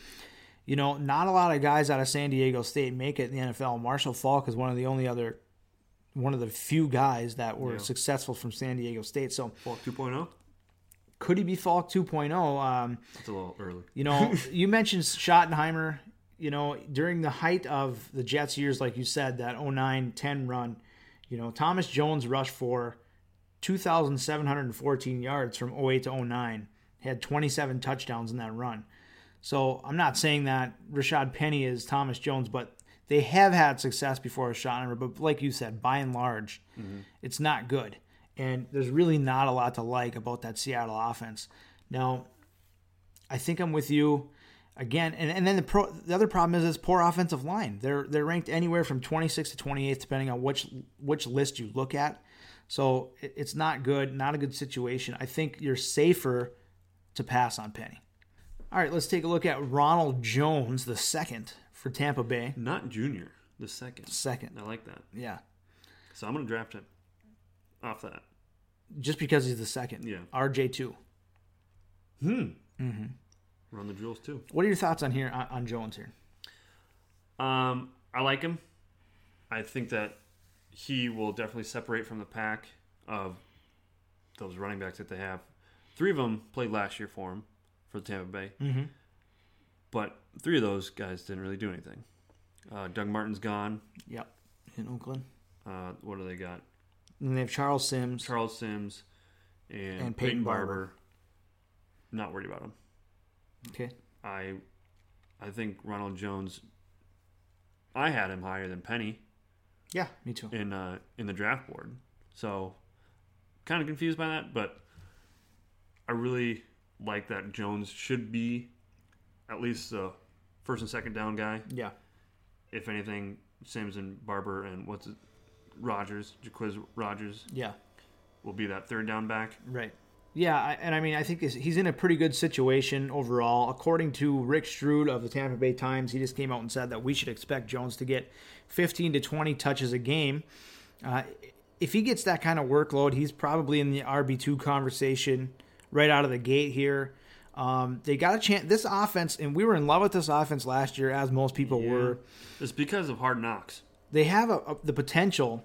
You know, not a lot of guys out of San Diego State make it in the NFL. Marshall Faulk is one of the only other one of the few guys that were successful from San Diego State. So Faulk 2.0? Could he be Faulk 2.0? Um, That's a little early. you know, you mentioned Schottenheimer. You know, during the height of the Jets years, like you said, that 09 10 run, you know, Thomas Jones rushed for 2,714 yards from 08 to 09. He had 27 touchdowns in that run. So I'm not saying that Rashaad Penny is Thomas Jones, but they have had success before with Schottenheimer. But like you said, by and large, it's not good. And there's really not a lot to like about that Seattle offense. Now, I think I'm with you again. And, and then the pro, the other problem is this poor offensive line. They're they're ranked anywhere from 26 to 28th, depending on which which list you look at. So it, it's not good, not a good situation. I think you're safer to pass on Penny. All right, let's take a look at Ronald Jones, the second for Tampa Bay. Not junior, the second. Second, I like that. yeah, So I'm going to draft him off that. just because he's the second. Yeah. RJ two. Hmm. Mm-hmm. Run the drills too. What are your thoughts on here on, on Jones here? Um, I like him. I think that he will definitely separate from the pack of those running backs that they have. Three of them played last year for him for the Tampa Bay, mm-hmm. but three of those guys didn't really do anything. Uh, Doug Martin's gone. Yep, in Oakland. Uh, what do they got? And they have Charles Sims. Charles Sims and, And Peyton Peyton, Barber. Barber. Not worried about him. Okay. I, I think Ronald Jones. I had him higher than Penny. Yeah, me too. in uh, in the draft board. So kind of confused by that, but I really like that Jones should be at least the first and second down guy. Yeah. If anything, Sims and Barber and what's it, Rodgers, Jacquizz Rodgers Yeah. will be that third down back. Right. Yeah, I- and I mean, I think he's in a pretty good situation overall. According to Rick Stroud of the Tampa Bay Times, he just came out and said that we should expect Jones to get 15 to 20 touches a game. Uh, if he gets that kind of workload, he's probably in the RB2 conversation right out of the gate here. Um, they got a chance. This offense, and we were in love with this offense last year, as most people were. It's because of hard knocks. They have a, a- the potential,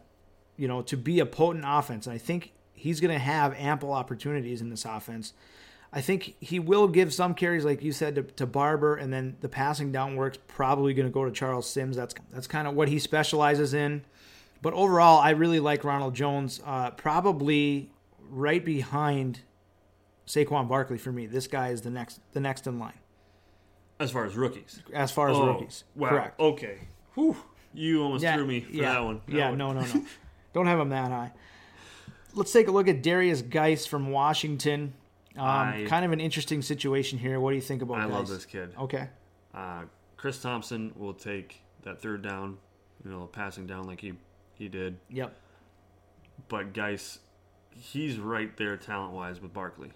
you know, to be a potent offense, and I think he's going to have ample opportunities in this offense. I think he will give some carries, like you said, to, to Barber, and then the passing down work's probably going to go to Charles Sims. That's that's kind of what he specializes in. But overall, I really like Ronald Jones. Uh, probably right behind Saquon Barkley for me. This guy is the next the next in line As far as rookies. as far as Oh, rookies. Wow. Correct. Okay. Whew. You almost Yeah, threw me for yeah, that one. That yeah, one. no, no, no. Don't have him that high. Let's take a look at Derrius Guice from Washington. Um, I- kind of an interesting situation here. What do you think about I love this kid. Okay. Uh, Chris Thompson will take that third down, you know, passing down like he he did. Yep. But Guice, he's right there talent wise with Barkley.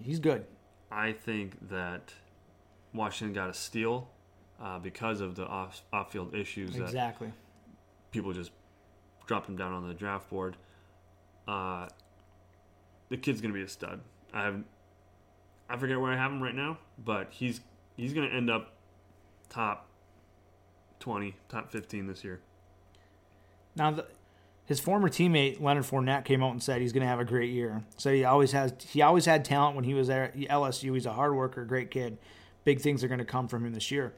He's good. I think that Washington got a steal uh, because of the off off field issues that Exactly. people just dropped him down on the draft board. Uh, the kid's gonna be a stud. I have, I forget where I have him right now, but he's he's gonna end up top twenty, top fifteen this year. Now, the, his former teammate Leonard Fournette came out and said he's going to have a great year. So he always has. He always had talent when he was there at LSU. He's a hard worker, great kid. Big things are going to come from him this year.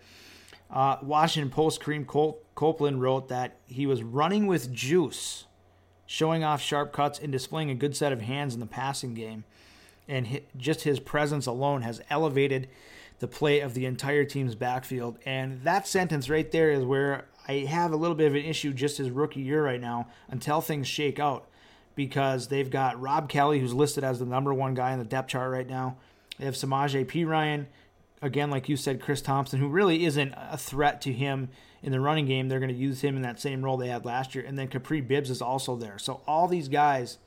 Uh, Washington Post Kareem Col- Copeland wrote that he was running with juice, showing off sharp cuts and displaying a good set of hands in the passing game. And just his presence alone has elevated the play of the entire team's backfield. And that sentence right there is where I have a little bit of an issue just his rookie year right now until things shake out. Because they've got Rob Kelley, who's listed as the number one guy in the depth chart right now. They have Samaje Perine, again, like you said, Chris Thompson, who really isn't a threat to him in the running game. They're going to use him in that same role they had last year. And then Kapri Bibbs is also there. So all these guys,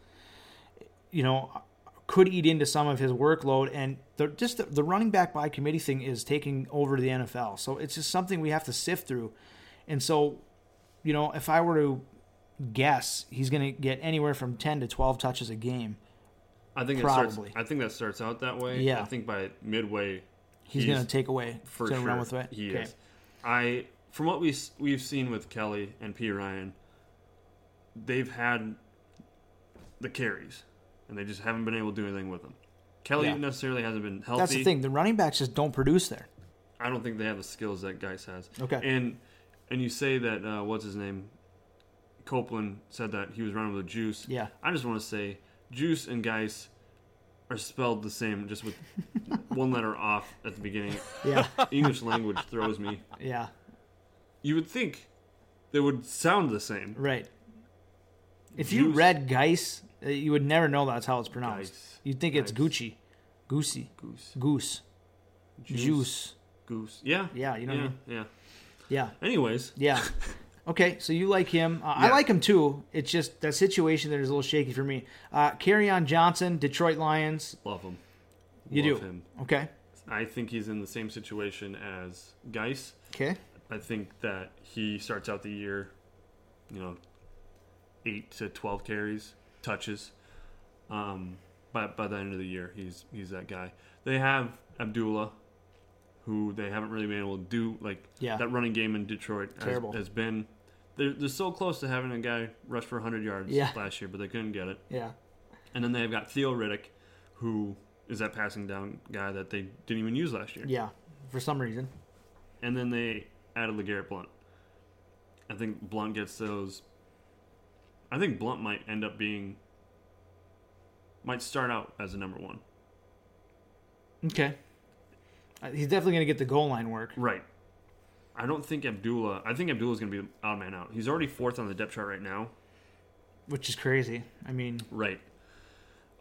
you know, could eat into some of his workload. And the, just the, the running back by committee thing is taking over the NFL. So it's just something we have to sift through. And so, you know, if I were to guess, he's going to get anywhere from 10 to 12 touches a game. I think Probably. starts, I think that starts out that way. Yeah. I think by midway, He's, going to take away. for he's sure. run with it. He Okay. is. I from what we we've seen with Kelley and Perine, they've had the carries, and they just haven't been able to do anything with them. Kelley Yeah. necessarily hasn't been healthy. That's the thing. The running backs just don't produce there. I don't think they have the skills that Guice has. Okay. And and you say that uh, what's his name? Copeland said that he was running with a juice. Yeah. I just want to say juice and Guice are spelled the same, just with one letter off at the beginning. Yeah. English language throws me. yeah. You would think they would sound the same. Right. If you read Guice, uh, you would never know that's how it's pronounced. Guice. You'd think it's Geis. Gucci, Goosey, Goose. Goose, Juice. Juice. Goose. Yeah. Yeah, you know yeah, what I mean? Yeah. Yeah, Anyways, yeah. Okay, so you like him. Uh, I like him too. It's just that situation there is a little shaky for me. Uh, on Johnson, Detroit Lions. love him. You Love do. him. Okay. I think he's in the same situation as Guice. Okay. I think that he starts out the year, you know, eight to twelve carries, touches. Um, by by the end of the year, he's he's that guy. They have Abdullah, who they haven't really been able to do like Yeah. that running game in Detroit has, has been. They're, they're so close to having a guy rush for 100 yards Yeah. last year, but they couldn't get it. Yeah. And then they've got Theo Riddick, who is that passing down guy that they didn't even use last year. Yeah. For some reason. And then they added LeGarrette Blunt. I think Blunt gets those. I think Blunt might end up being. Might start out as a number one. Okay. Uh, he's definitely going to get the goal line work. Right. I don't think Abdullah. I think Abdullah's going to be odd man out. He's already fourth on the depth chart right now. which is crazy. I mean, Right.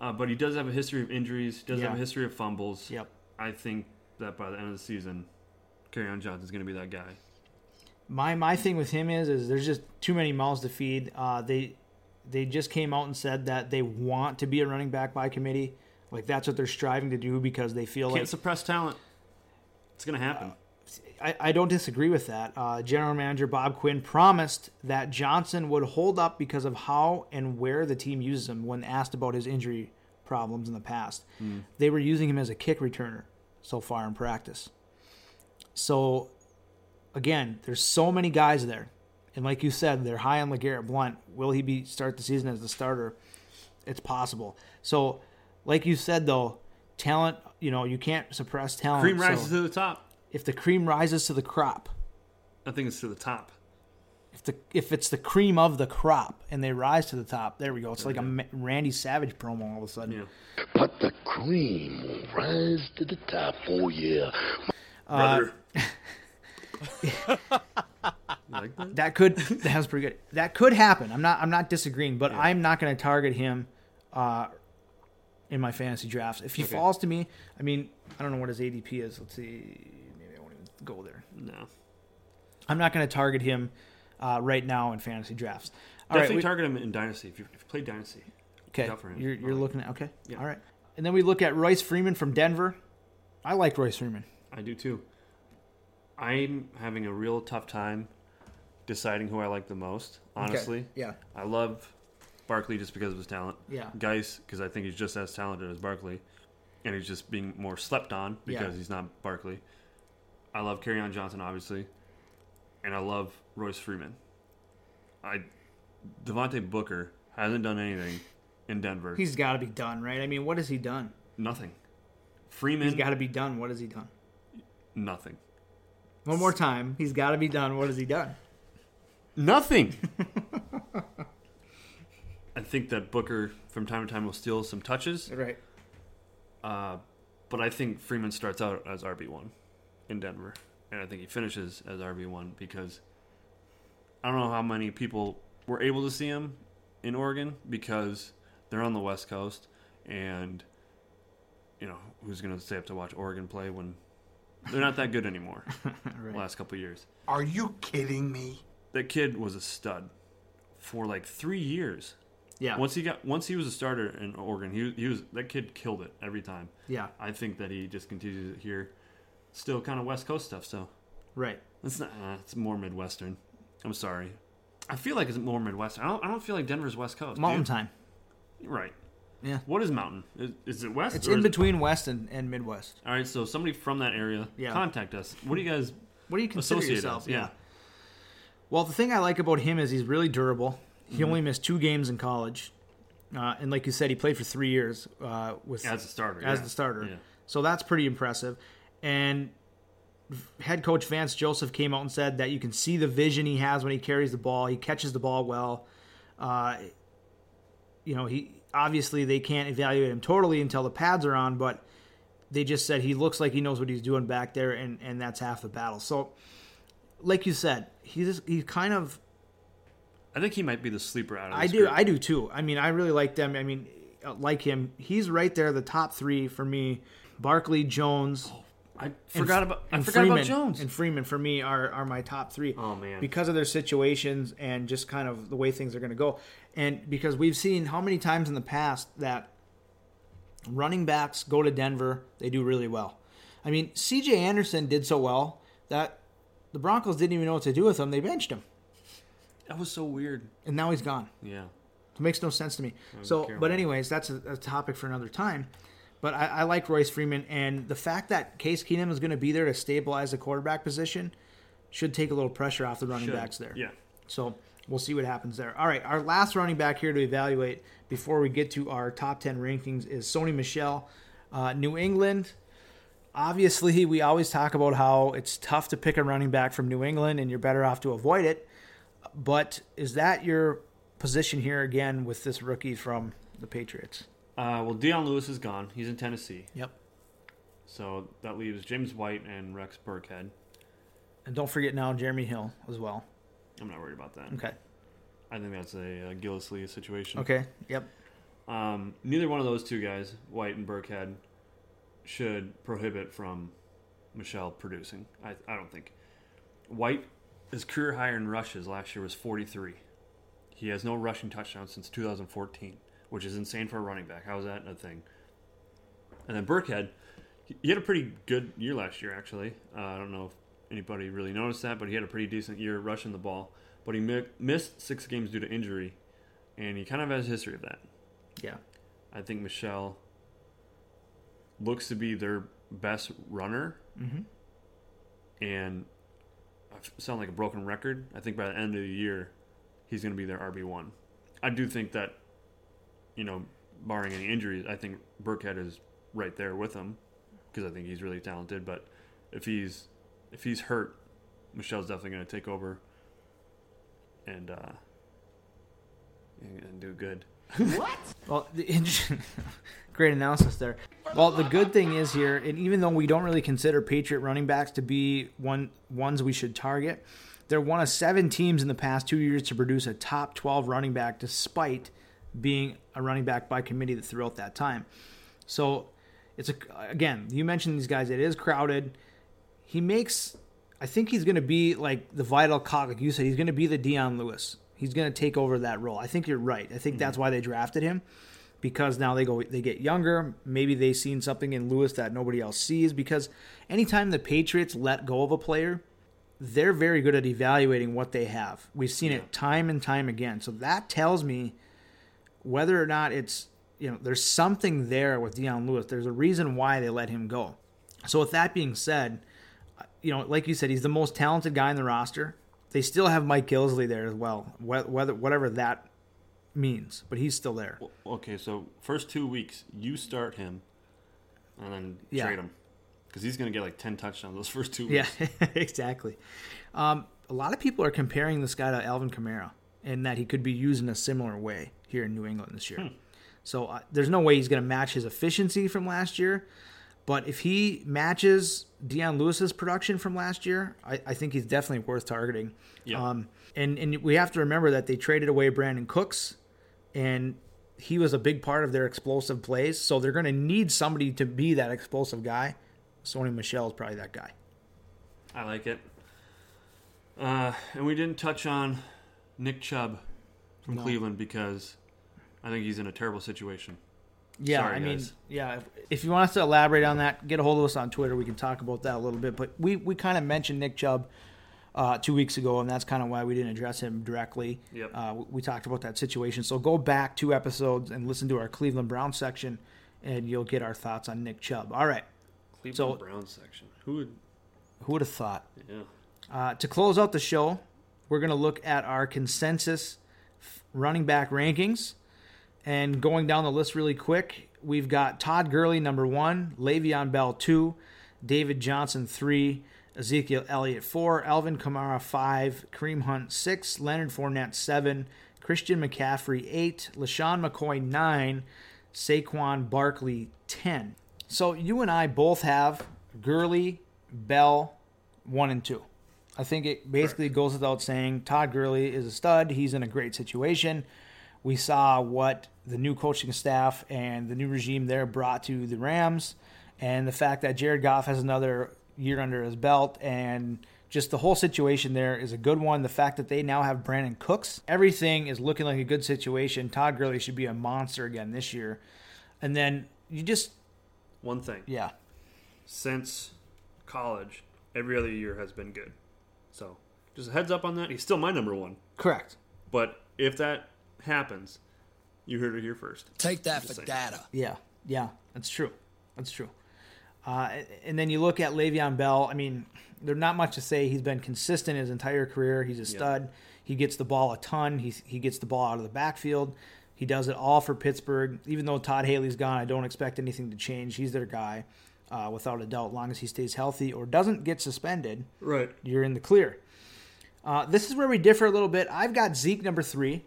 Uh, but he does have a history of injuries. Does have a history of fumbles. yep. I think that by the end of the season, on Johnson's going to be that guy. My my thing with him is is there's just too many mouths to feed. Uh, they they just came out and said that they want to be a running back by committee. Like that's what they're striving to do because they feel Can't like suppress talent. It's going to happen. I, I don't disagree with that. Uh, General Manager Bob Quinn promised that Johnson would hold up because of how and where the team uses him when asked about his injury problems in the past. They were using him as a kick returner so far in practice. So, again, there's so many guys there. And like you said, they're high on LeGarrette Blunt. Will he be start the season as the starter? It's possible. So, like you said, though, talent, you know, you can't suppress talent. Cream so- rises to the top. If the cream rises to the crop, I think it's to the top. if the if it's the cream of the crop and they rise to the top, there we go. It's like a Randy Savage promo all of a sudden. Yeah. But the cream will rise to the top. Oh, yeah. Brother. You like that? That could that was pretty good. That could happen. I'm not I'm not disagreeing, but I'm not going to target him uh, in my fantasy drafts. If he falls to me, I mean, I don't know what his ADP is. Let's see. Maybe I won't even go there. No. I'm not going to target him uh, right now in fantasy drafts. All right, Definitely we- target him in Dynasty. If you, if you play Dynasty, Okay, Look out for him. you're, you're looking at okay. Yeah. All right, and then we look at Royce Freeman from Denver. I like Royce Freeman. I do too. I'm having a real tough time deciding who I like the most. Honestly, Yeah. I love Barkley just because of his talent. Yeah. Guice because I think he's just as talented as Barkley, and he's just being more slept on because Yeah. he's not Barkley. I love on Johnson obviously, and I love Royce Freeman. I Devontae Booker hasn't done anything in Denver. He's got to be done, right? I mean, what has he done? nothing. Freeman, He's got to be done. What has he done? nothing. One more time. He's got to be done. What has he done? Nothing. I think that Booker from time to time will steal some touches, Right. uh, but I think Freeman starts out as RB one in Denver, and I think he finishes as RB one because I don't know how many people were able to see him in Oregon because they're on the West Coast, and you know who's going to stay up to watch Oregon play when they're not that good anymore. the last couple of years. Are you kidding me? that kid was a stud for like three years. Yeah. Once he got once he was a starter in Oregon, he, he was that kid killed it every time. Yeah. I think that he just continues it here. Still kind of West Coast stuff. So Right. it's not. Uh, it's more Midwestern. I'm sorry. I feel like it's more Midwestern. I don't. I don't feel like Denver's West Coast. Mountain dude. time. Right. Yeah. What is mountain? Is, is it west? It's in is it- between West and, and Midwest. All right. So somebody from that area, Yeah. contact us. What do you guys? What do you consider yourself? us, yeah. Well, the thing I like about him is he's really durable. He Mm-hmm. only missed two games in college, uh, and like you said, he played for three years uh, with As a starter, As yeah. the starter, Yeah. so that's pretty impressive. And head coach Vance Joseph came out and said that you can see the vision he has when he carries the ball. He catches the ball well. Uh, you know, he obviously they can't evaluate him totally until the pads are on, but they just said he looks like he knows what he's doing back there, and and that's half the battle. So, like you said, he's he's kind of I think he might be the sleeper out of. I do. group. I do too. I mean, I really like them. I mean, uh, like him, he's right there, the top three for me. Barkley, Jones. I forgot about. I forgot Freeman, about Jones. and Freeman for me are are my top three. Oh, man. because of their situations and just kind of the way things are going to go, and because we've seen how many times in the past that running backs go to Denver, they do really well. I mean, C.J. Anderson did so well that the Broncos didn't even know what to do with him. They benched him, That was so weird. and now he's gone. Yeah. It makes no sense to me. So, but anyways, that's a, a topic for another time. But I, I like Royce Freeman, and the fact that Case Keenum is going to be there to stabilize the quarterback position should take a little pressure off the running Should. backs there. Yeah. So we'll see what happens there. All right, our last running back here to evaluate before we get to our top ten rankings is Sony Michel, uh, New England. Obviously, we always talk about how it's tough to pick a running back from New England, and you're better off to avoid it. But is that your position here again with this rookie from the Patriots? Uh, well, Dion Lewis is gone. He's in Tennessee. Yep. So that leaves James White and Rex Burkhead. And don't forget now Jeremy Hill as well. I'm not worried about that. Okay. I think that's a, uh Gillislee situation. Okay. Yep. Um, neither one of those two guys, White and Burkhead, should prohibit from Michel producing. I, I don't think. White, his career high in rushes last year was 43. He has no rushing touchdowns since 2014, which is insane for a running back. How is that a thing? And then Burkhead, he- had a pretty good year last year, actually. Uh, I don't know if anybody really noticed that, but he had a pretty decent year rushing the ball. But he mi- missed six games due to injury, and he kind of has a history of that. Yeah. I think Michel looks to be their best runner. Mm-hmm. And I sound like a broken record. I think by the end of the year, he's going to be their RB1. I do think that, you know, barring any injuries, I think Burkhead is right there with him because I think he's really talented. But if he's if he's hurt, Michel's definitely going to take over and uh, and and do good. What? Well, the int- great analysis there. Well, the good thing is here, and even though we don't really consider Patriot running backs to be one ones we should target, they're one of seven teams in the past two years to produce a top twelve running back, despite being a running back by committee throughout that time. So, it's a again, you mentioned these guys. It is crowded. He makes I think he's going to be like the vital cog, like you said. He's going to be the Dion Lewis. He's going to take over that role. I think you're right. I think mm-hmm. that's why they drafted him because now they go they get younger. Maybe they've seen something in Lewis that nobody else sees. Because anytime the Patriots let go of a player, they're very good at evaluating what they have. We've seen it time and time again. So that tells me whether or not it's you know there's something there with Dion Lewis. There's a reason why they let him go. So with that being said, you know, like you said, he's the most talented guy in the roster. They still have Mike Gillislee there as well, whether whatever that means, but he's still there. Okay, so first two weeks, you start him, and then Yeah. trade him because he's going to get like ten touchdowns those first two Yeah, weeks. exactly. Um, a lot of people are comparing this guy to Alvin Kamara, and that he could be used in a similar way here in New England this year. So uh, there's no way he's going to match his efficiency from last year. But if he matches Dion Lewis's production from last year, I, I think he's definitely worth targeting. Yeah. Um, and and we have to remember that they traded away Brandin Cooks, and he was a big part of their explosive plays. So they're going to need somebody to be that explosive guy. Sony Michel is probably that guy. I like it. Uh, and we didn't touch on Nick Chubb from Cleveland because I think he's in a terrible situation. Yeah, Sorry, I mean, guys. yeah. If, if you want us to elaborate on that, get a hold of us on Twitter. We can talk about that a little bit. But we, we kind of mentioned Nick Chubb uh, two weeks ago, and that's kind of why we didn't address him directly. Yep. Uh, we, we talked about that situation. So go back two episodes and listen to our Cleveland Browns section, and you'll get our thoughts on Nick Chubb. All right. Cleveland So- Browns section. Who would? Who would have thought? Yeah. Uh, to close out the show, we're going to look at our consensus running back rankings. And going down the list really quick, we've got Todd Gurley, number one, Le'Veon Bell, two, David Johnson, three, Ezekiel Elliott, four, Alvin Kamara, five, Kareem Hunt, six, Leonard Fournette, seven, Christian McCaffrey, eight, LeSean McCoy, nine, Saquon Barkley, 10. So you and I both have Gurley, Bell, one and two. I think it basically goes without saying Todd Gurley is a stud. He's in a great situation. We saw what the new coaching staff and the new regime there brought to the Rams, and the fact that Jared Goff has another year under his belt, and just the whole situation there is a good one. The fact that they now have Brandin Cooks, everything is looking like a good situation. Todd Gurley should be a monster again this year. And then you just, One thing. yeah, Since college, every other year has been good. So just a heads up on that. He's still my number one. correct. But if that happens, you heard it here first. Take that for Just saying. data. Yeah, yeah, that's true. That's true. Uh, and then you look at Le'Veon Bell. I mean, there's not much to say. He's been consistent his entire career. He's a stud. He gets the ball a ton. He he gets the ball out of the backfield. He does it all for Pittsburgh. Even though Todd Haley's gone, I don't expect anything to change. He's their guy, uh, without a doubt. Long as he stays healthy or doesn't get suspended, Right. you're in the clear. Uh, this is where we differ a little bit. I've got Zeke number three.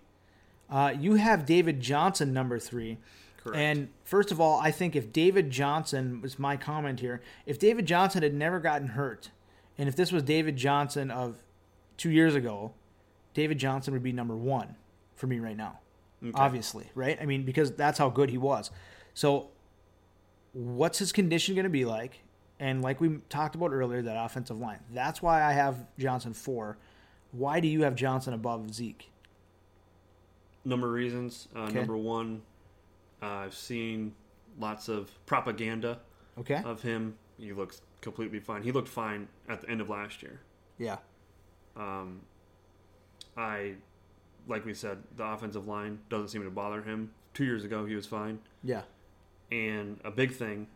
Uh, you have David Johnson number three. Correct. And first of all, I think if David Johnson was my comment here, if David Johnson had never gotten hurt, and if this was David Johnson of two years ago, David Johnson would be number one for me right now. Obviously, right? I mean, because that's how good he was. So, what's his condition going to be like? And like we talked about earlier, that offensive line. That's why I have Johnson four. Why do you have Johnson above Zeke? Number of reasons. Uh, Okay. Number one, uh, I've seen lots of propaganda Okay. of him. He looks completely fine. He looked fine at the end of last year. yeah. Um, I, like we said, the offensive line doesn't seem to bother him. Two years ago, he was fine. Yeah. And a big thing,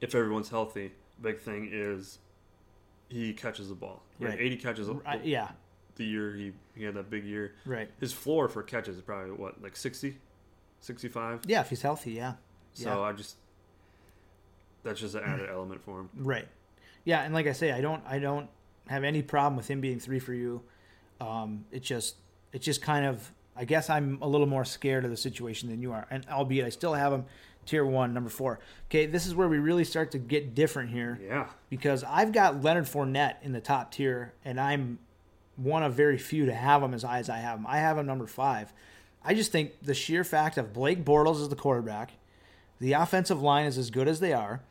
if everyone's healthy, big thing is he catches the ball. He Right. 80 catches the, yeah. the year he, he had that big year. Right. His floor for catches is probably what, like 60, 65? Yeah. If he's healthy, yeah. So yeah. I just, that's just an added element for him. Right. Yeah, and like I say, I don't I don't have any problem with him being three for you. Um, it just it's just kind of I guess I'm a little more scared of the situation than you are, and albeit I still have him tier one, number four. Okay, this is where we really start to get different here Yeah. because I've got Leonard Fournette in the top tier, and I'm one of very few to have him as high as I have him. I have him number five. I just think the sheer fact of Blake Bortles is the quarterback, the offensive line is as good as they are.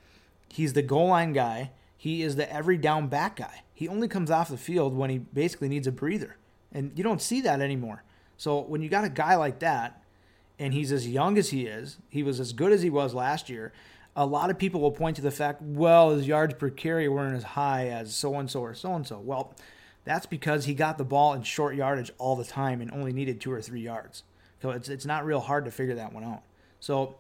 He's the goal line guy. he is the every down back guy. He only comes off the field when he basically needs a breather. And you don't see that anymore. So when you got a guy like that, and he's as young as he is, he was as good as he was last year. A lot of people will point to the fact, well, his yards per carry weren't as high as so and so or so and so. Well, that's because he got the ball in short yardage all the time and only needed two or three yards. So it's it's not real hard to figure that one out. So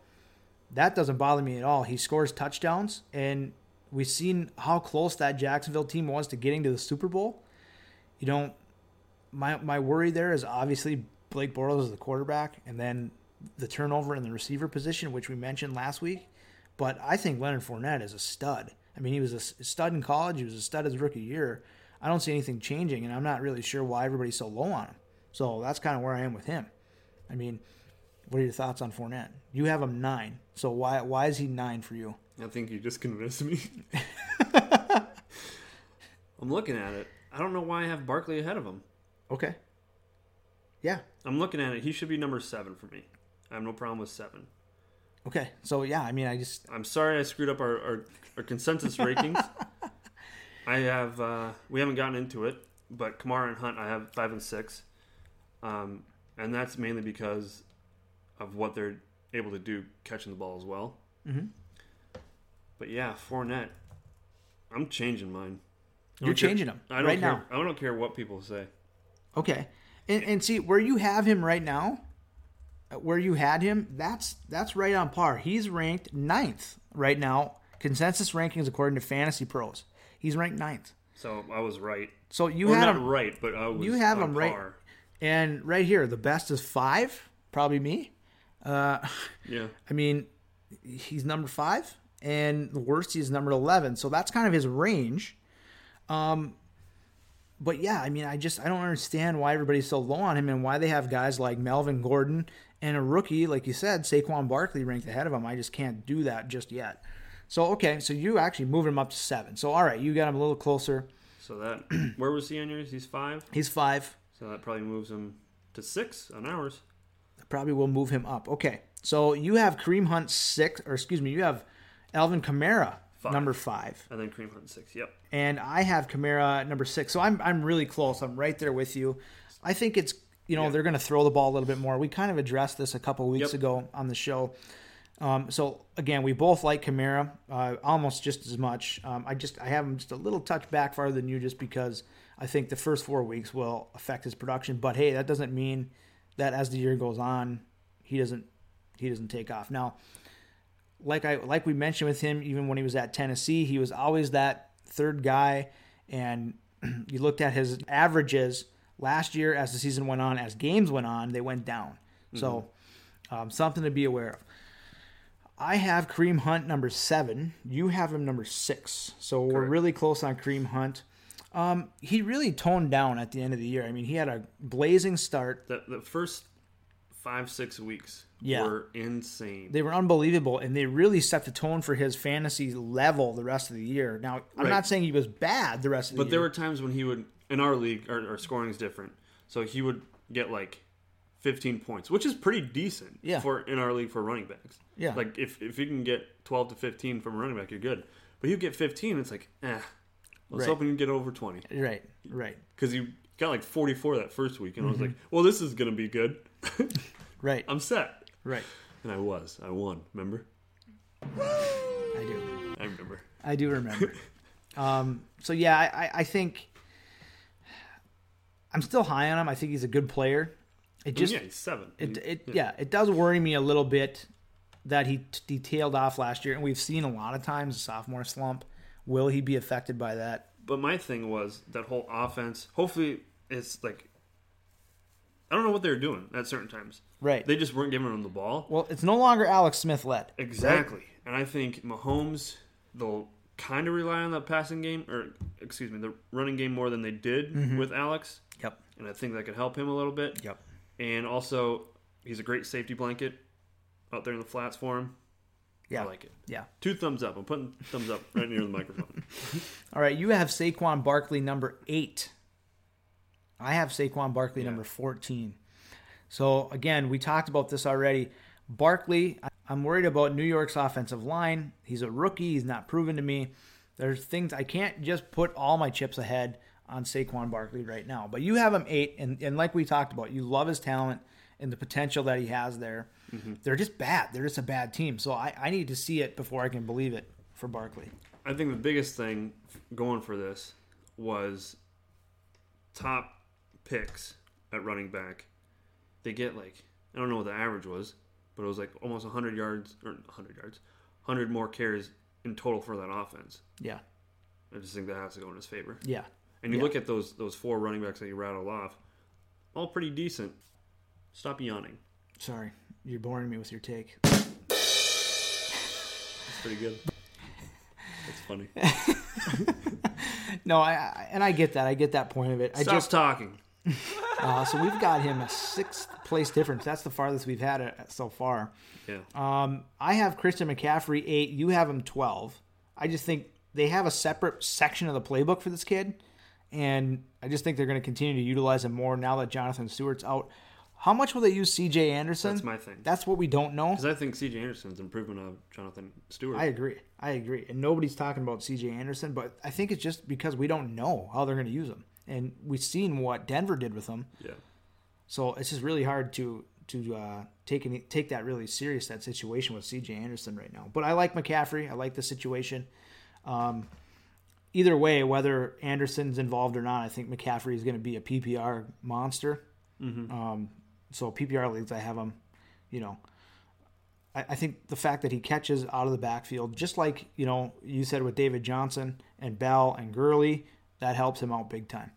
that doesn't bother me at all. He scores touchdowns, and we've seen how close that Jacksonville team was to getting to the Super Bowl. You know, my my worry there is obviously Blake Bortles is the quarterback, and then the turnover in the receiver position, which we mentioned last week. But I think Leonard Fournette is a stud. I mean, he was a stud in college. He was a stud his rookie year. I don't see anything changing, and I'm not really sure why everybody's so low on him. So that's kind of where I am with him. I mean, what are your thoughts on Fournette? You have him nine. So why why is he nine for you? I think you just convinced me. I'm looking at it. I don't know why I have Barkley ahead of him. Okay. Yeah. I'm looking at it. He should be number seven for me. I have no problem with seven. Okay. So yeah, I mean, I just I'm sorry I screwed up our, our, our consensus rankings. I have uh, we haven't gotten into it, but Kamara and Hunt I have five and six, um, and that's mainly because of what they're able to do catching the ball as well. Mhm. But yeah, Fournette, I'm changing mine. You're care- changing him I don't right care, now. I don't care what people say. Okay. And, and see where you have him right now, where you had him, that's that's right on par. He's ranked ninth right now. Consensus rankings according to Fantasy Pros. He's ranked ninth. So I was right. So you Or had not him right, but I was you have on him right. par. And right here, the best is five. Probably me. Uh, Yeah. I mean, he's number five, and the worst he's number eleven. So that's kind of his range. Um, but yeah, I mean, I just I don't understand why everybody's so low on him and why they have guys like Melvin Gordon and a rookie, like you said, Saquon Barkley ranked ahead of him. I just can't do that just yet. So okay, so you actually moved him up to seven. So all right, you got him a little closer. So that where was he on yours? He's five. He's five. So that probably moves him to six on ours. Probably will move him up. Okay, so you have Kareem Hunt six, or excuse me, you have Alvin Kamara Five. number five. And then Kareem Hunt six. Yep. and I have Kamara number six. So I'm I'm really close. I'm right there with you. I think it's you know they're going to throw the ball a little bit more. We kind of addressed this a couple of weeks Yep. ago on the show. Um, so again, we both like Kamara uh, almost just as much. Um, I just I have him just a little touch back farther than you, just because I think the first four weeks will affect his production. But hey, that doesn't mean that as the year goes on, he doesn't he doesn't take off. Now, like I like we mentioned with him, even when he was at Tennessee, he was always that third guy. And you looked at his averages last year as the season went on, as games went on, they went down. So um, something to be aware of. I have Kareem Hunt number seven. You have him number six. So we're really close on Kareem Hunt. Um, he really toned down at the end of the year. I mean, he had a blazing start. The the first five six weeks Yeah. were insane. They were unbelievable, and they really set the tone for his fantasy level the rest of the year. Now, I'm Right. not saying he was bad the rest of the year. but there were times when he would in our league our, our scoring is different. So he would get like 15 points, which is pretty decent Yeah. for in our league for running backs. Yeah. Like if if you can get 12 to 15 from a running back, you're good. But you get 15, it's like, eh. Was Right. hoping you get over 20 right, right, because you got like 44 that first week, and I was Mm-hmm. like, well, this is gonna be good. right, I'm set, right. and I was. I won. Remember? I do. I remember. I do remember. um, so yeah, I, I think I'm still high on him. I think he's a good player. It just yeah, he's seven. it, it yeah. it does worry me a little bit that he he tailed off last year, and we've seen a lot of times a sophomore slump. Will he be affected by that? But my thing was that whole offense. Hopefully, it's like I don't know what they were doing at certain times. Right. They just weren't giving him the ball. Well, it's no longer Alex Smith led. Exactly. And I think Mahomes they'll kind of rely on the passing game or excuse me, the running game more than they did mm-hmm. with Alex. Yep. And I think that could help him a little bit. Yep. And also, he's a great safety blanket out there in the flats for him. Yeah. I like it. Yeah. Two thumbs up. I'm putting thumbs up right near the microphone. All right, you have Saquon Barkley number eight. I have Saquon Barkley number 14. So, again, we talked about this already. Barkley, I'm worried about New York's offensive line. He's a rookie, he's not proven to me. There's things I can't just put all my chips ahead on Saquon Barkley right now. But you have him eight, and, and like we talked about, you love his talent and the potential that he has there. Mm-hmm. They're just bad. They're just a bad team. So I, I need to see it before I can believe it for Barkley. I think the biggest thing going for this was top picks at running back. They get like I don't know what the average was, but it was like almost 100 yards or 100 yards, 100 more carries in total for that offense. Yeah. I just think that has to go in his favor. Yeah. And you Yeah. look at those those four running backs that you rattled off, all pretty decent. Stop yawning. Sorry. You're boring me with your take. That's pretty good. That's funny. No, I, I and I get that. I get that point of it. I Stop just talking. uh, so we've got him a sixth place difference. That's the farthest we've had it so far. Yeah. Um, I have Christian McCaffrey eight. You have him twelve. I just think they have a separate section of the playbook for this kid, and I just think they're going to continue to utilize him more now that Jonathan Stewart's out. How much will they use C.J. Anderson? That's my thing. That's what we don't know. Because I think C.J. Anderson's improvement of Jonathan Stewart. I agree. I agree. And nobody's talking about C.J. Anderson, but I think it's just because we don't know how they're going to use him, and we've seen what Denver did with him. yeah. So it's just really hard to to uh, take any, take that really serious that situation with C.J. Anderson right now. But I like McCaffrey. I like the situation. Um, either way, whether Anderson's involved or not, I think McCaffrey is going to be a PPR monster. Um, so PPR leagues, I have him. You know, I, I think the fact that he catches out of the backfield, just like you know you said with David Johnson and Bell and Gurley, that helps him out big time.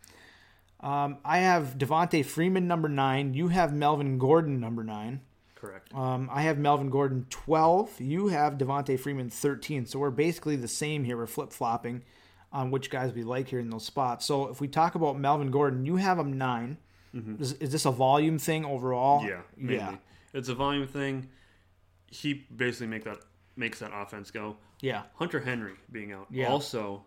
Um, I have Devonta Freeman number nine. You have Melvin Gordon number nine. Correct. Um, I have Melvin Gordon 12. You have Devonta Freeman 13. So we're basically the same here. We're flip flopping on which guys we like here in those spots. So if we talk about Melvin Gordon, you have him 9 Is, is this a volume thing overall? Mm-hmm. yeah. Mainly. Yeah. It's a volume thing. He basically make that makes that offense go. Yeah. Hunter Henry being out. Yeah. Also,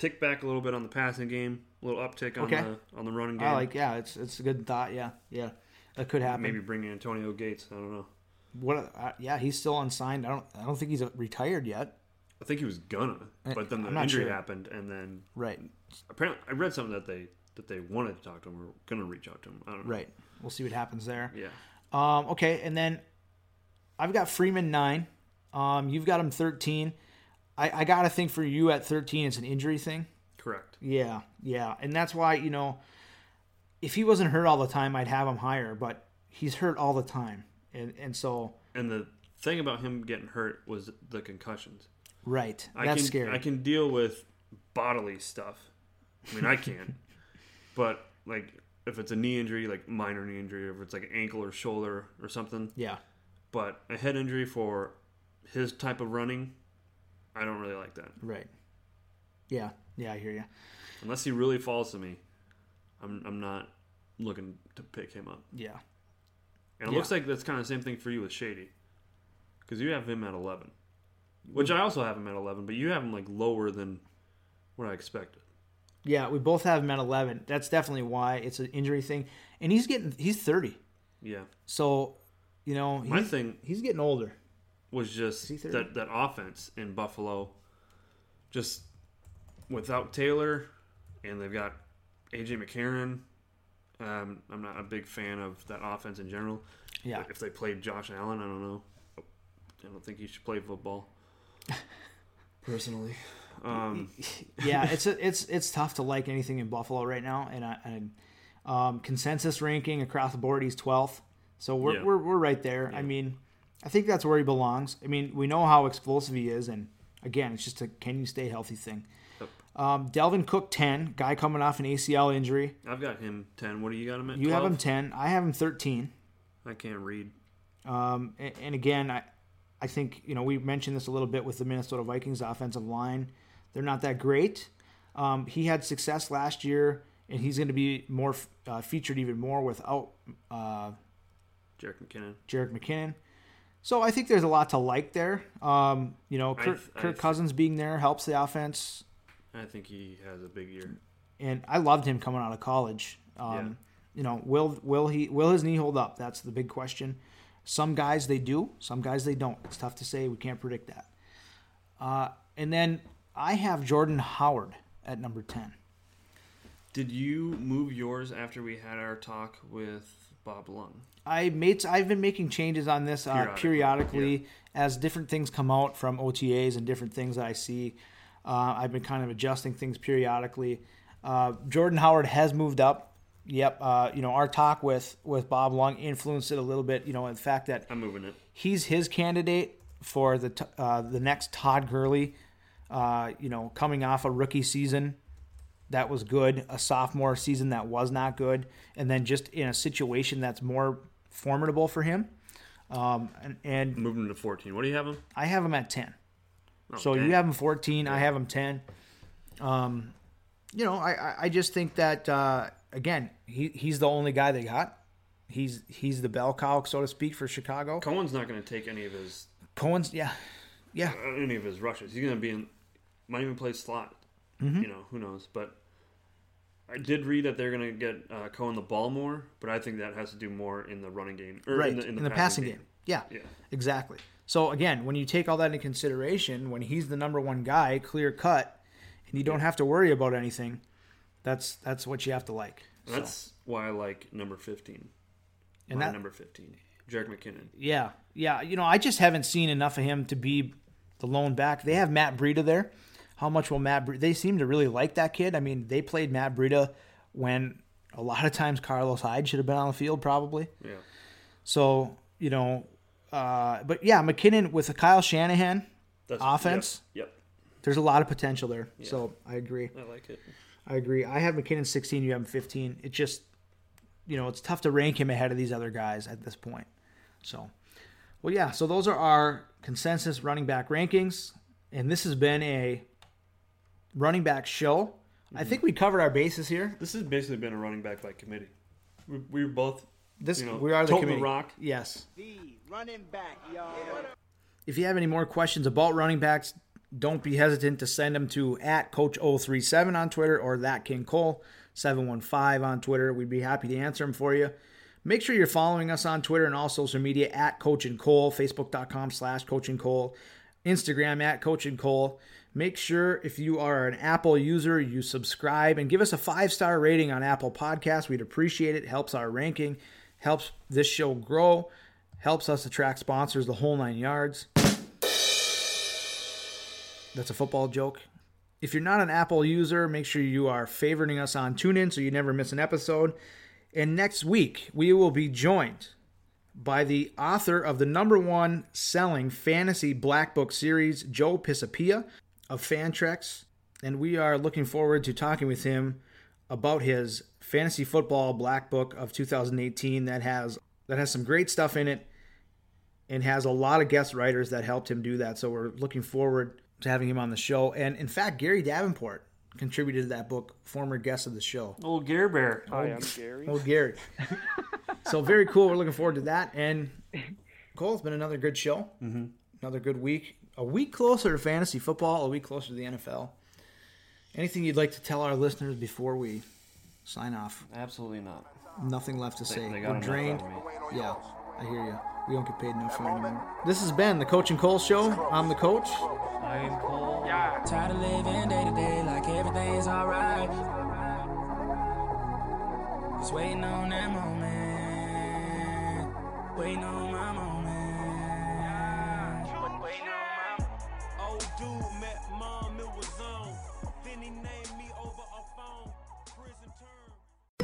tick back a little bit on the passing game, a little uptick on Okay. the on the running game. I like, yeah, it's it's a good thought. Yeah. Yeah. That could happen. Maybe bring in Antonio Gates. I don't know. What? Uh, yeah, he's still unsigned. I don't. I don't think he's uh, retired yet. I think he was gonna, but then the injury sure. happened, and then Right. apparently I read something that they that they wanted to talk to him or gonna reach out to him. I don't know. Right. We'll see what happens there. Yeah. Um, okay, and then I've got Freeman nine. Um, you've got him thirteen. I, I got to think for you at thirteen, it's an injury thing. Correct. Yeah, yeah, and that's why you know, if he wasn't hurt all the time, I'd have him higher. But he's hurt all the time, and and so And the thing about him getting hurt was the concussions. right, I that's can scary. I can deal with bodily stuff. I mean, I can, but like if it's a knee injury, like minor knee injury, or if it's like an ankle or shoulder or something. yeah, But a head injury for his type of running, I don't really like that. right. Yeah, yeah, I hear you. Unless he really falls to me, I'm I'm not looking to pick him up. Yeah, And it Yeah. looks like that's kind of the same thing for you with Shady, because you have him at 11, which I also have him at 11, but you have him like lower than what I expected. yeah. We both have him at eleven. That's definitely why it's an injury thing, and he's getting he's thirty. Yeah. So, you know, My thing he's getting older. Was just that that offense in Buffalo, just without Taylor, and they've got AJ McCarron. Um, I'm not a big fan of that offense in general. Yeah. If they played Josh Allen, I don't know. I don't think he should play football. Personally, um, yeah, it's a, it's it's tough to like anything in Buffalo right now, and I, and um, consensus ranking across the board, he's twelfth. So we're, Yeah. we're we're right there. I mean, I think that's where he belongs. I mean, we know how explosive he is, and again, it's just a can you stay healthy thing. Um, Dalvin Cook ten, guy coming off an ACL injury. I've got him ten. What do you got him at? You have him ten. I have him thirteen. I can't read. Um, and, and again, I, I think you know we mentioned this a little bit with the Minnesota Vikings offensive line. They're not that great. Um, he had success last year, and he's going to be more uh, featured even more without uh, Jerick McKinnon. Jerick McKinnon. So I think there's a lot to like there. Um, you know, Kirk, th- Kirk th- Cousins being there helps the offense, I think he has a big year. and I loved him coming out of college. Um, You know, will will he will his knee hold up? That's the big question. Some guys they do, some guys they don't. It's tough to say. We can't predict that. Uh, and then I have Jordan Howard at number 10. Did you move yours after we had our talk with Bob Lung? I made I've been making changes on this uh, Periodically, periodically as different things come out from OTAs and different things that I see. Uh, I've been kind of adjusting things periodically. Uh, Jordan Howard has moved up. Yep, uh, you know our talk with with Bob Lung influenced it a little bit. You know, the fact that I'm moving it. he's his candidate for the t- uh, the next Todd Gurley. Uh, you know, coming off a rookie season that was good, a sophomore season that was not good, and then just in a situation that's more formidable for him. Um, and, and Moving to 14. What do you have him? I have him at ten. Oh, so dang. you have him fourteen. I have him ten. Um, you know, I I- I just think that uh, again, he he's the only guy they got. He's he's the bell cow, so to speak, for Chicago. Cohen's not going to take any of his Cohen's yeah, yeah. uh, any of his rushes. He's going to be in. Might even play slot. Mm-hmm. You know who knows? But I did read that they're going to get uh, Cohen the ball more, but I think that has to do more in the running game or right in the, in the, passing game. Yeah, Yeah. exactly. So again, when you take all that into consideration, when he's the number one guy, clear cut, and you don't have to worry about anything, that's that's what you have to like. So, That's why I like number 15. And My that- number 15, Jerick McKinnon. yeah, yeah. You know, I just haven't seen enough of him to be the lone back. They have Matt Breida there. How much will Matt? Bre- they seem to really like that kid. I mean, they played Matt Breida when a lot of times Carlos Hyde should have been on the field, probably. Yeah. So you know, uh, but yeah, McKinnon with a Kyle Shanahan That's offense. Yep. There's a lot of potential there. So I agree. I like it. I agree. I have McKinnon 16. You have him 15. It just, you know, it's tough to rank him ahead of these other guys at this point. So, well, yeah. So those are our consensus running back rankings, and this has been a running back show. I think we covered our bases here. This has basically been a running back by committee. We, we were both. This you know, we are the toting committee. rock. Yes. The running back, y'all. If you have any more questions about running backs, don't be hesitant to send them to at Coach037 on Twitter or that King Cole 715 on Twitter. We'd be happy to answer them for you. Make sure you're following us on Twitter and all social media at Coach and Cole, Facebook.com slash Coach and Cole, Instagram at Coach and Cole. Make sure if you are an Apple user, you subscribe and give us a five star rating on Apple Podcasts. We'd appreciate it. Helps our ranking, helps this show grow, helps us attract sponsors, the whole nine yards. That's a football joke. If you're not an Apple user, make sure you are favoriting us on TuneIn so you never miss an episode. And next week, we will be joined by the author of the number one selling fantasy black book series, Joe Pisapia of Fantrax. And we are looking forward to talking with him about his fantasy football black book of 2018 that has that has some great stuff in it and has a lot of guest writers that helped him do that. So we're looking forward to having him on the show. And in fact, Gary Davenport contributed to that book, former guest of the show. Old Gare Bear. Hi, I'm Gary. Oh, Gary. so very cool. We're looking forward to that. And Cole, it's been another good show. Mm-hmm. Another good week. A week closer to fantasy football. A week closer to the NFL. Anything you'd like to tell our listeners before we sign off? Absolutely not. Nothing left to say. they got We're drained. me. Yeah, I hear you. We don't get paid enough for it anymore. This has been the Coach and Cole Show. I'm the coach. I am Cole. Tired of living day to day like everything's alright. Just waiting on that moment. Waiting on my moment.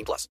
18 plus.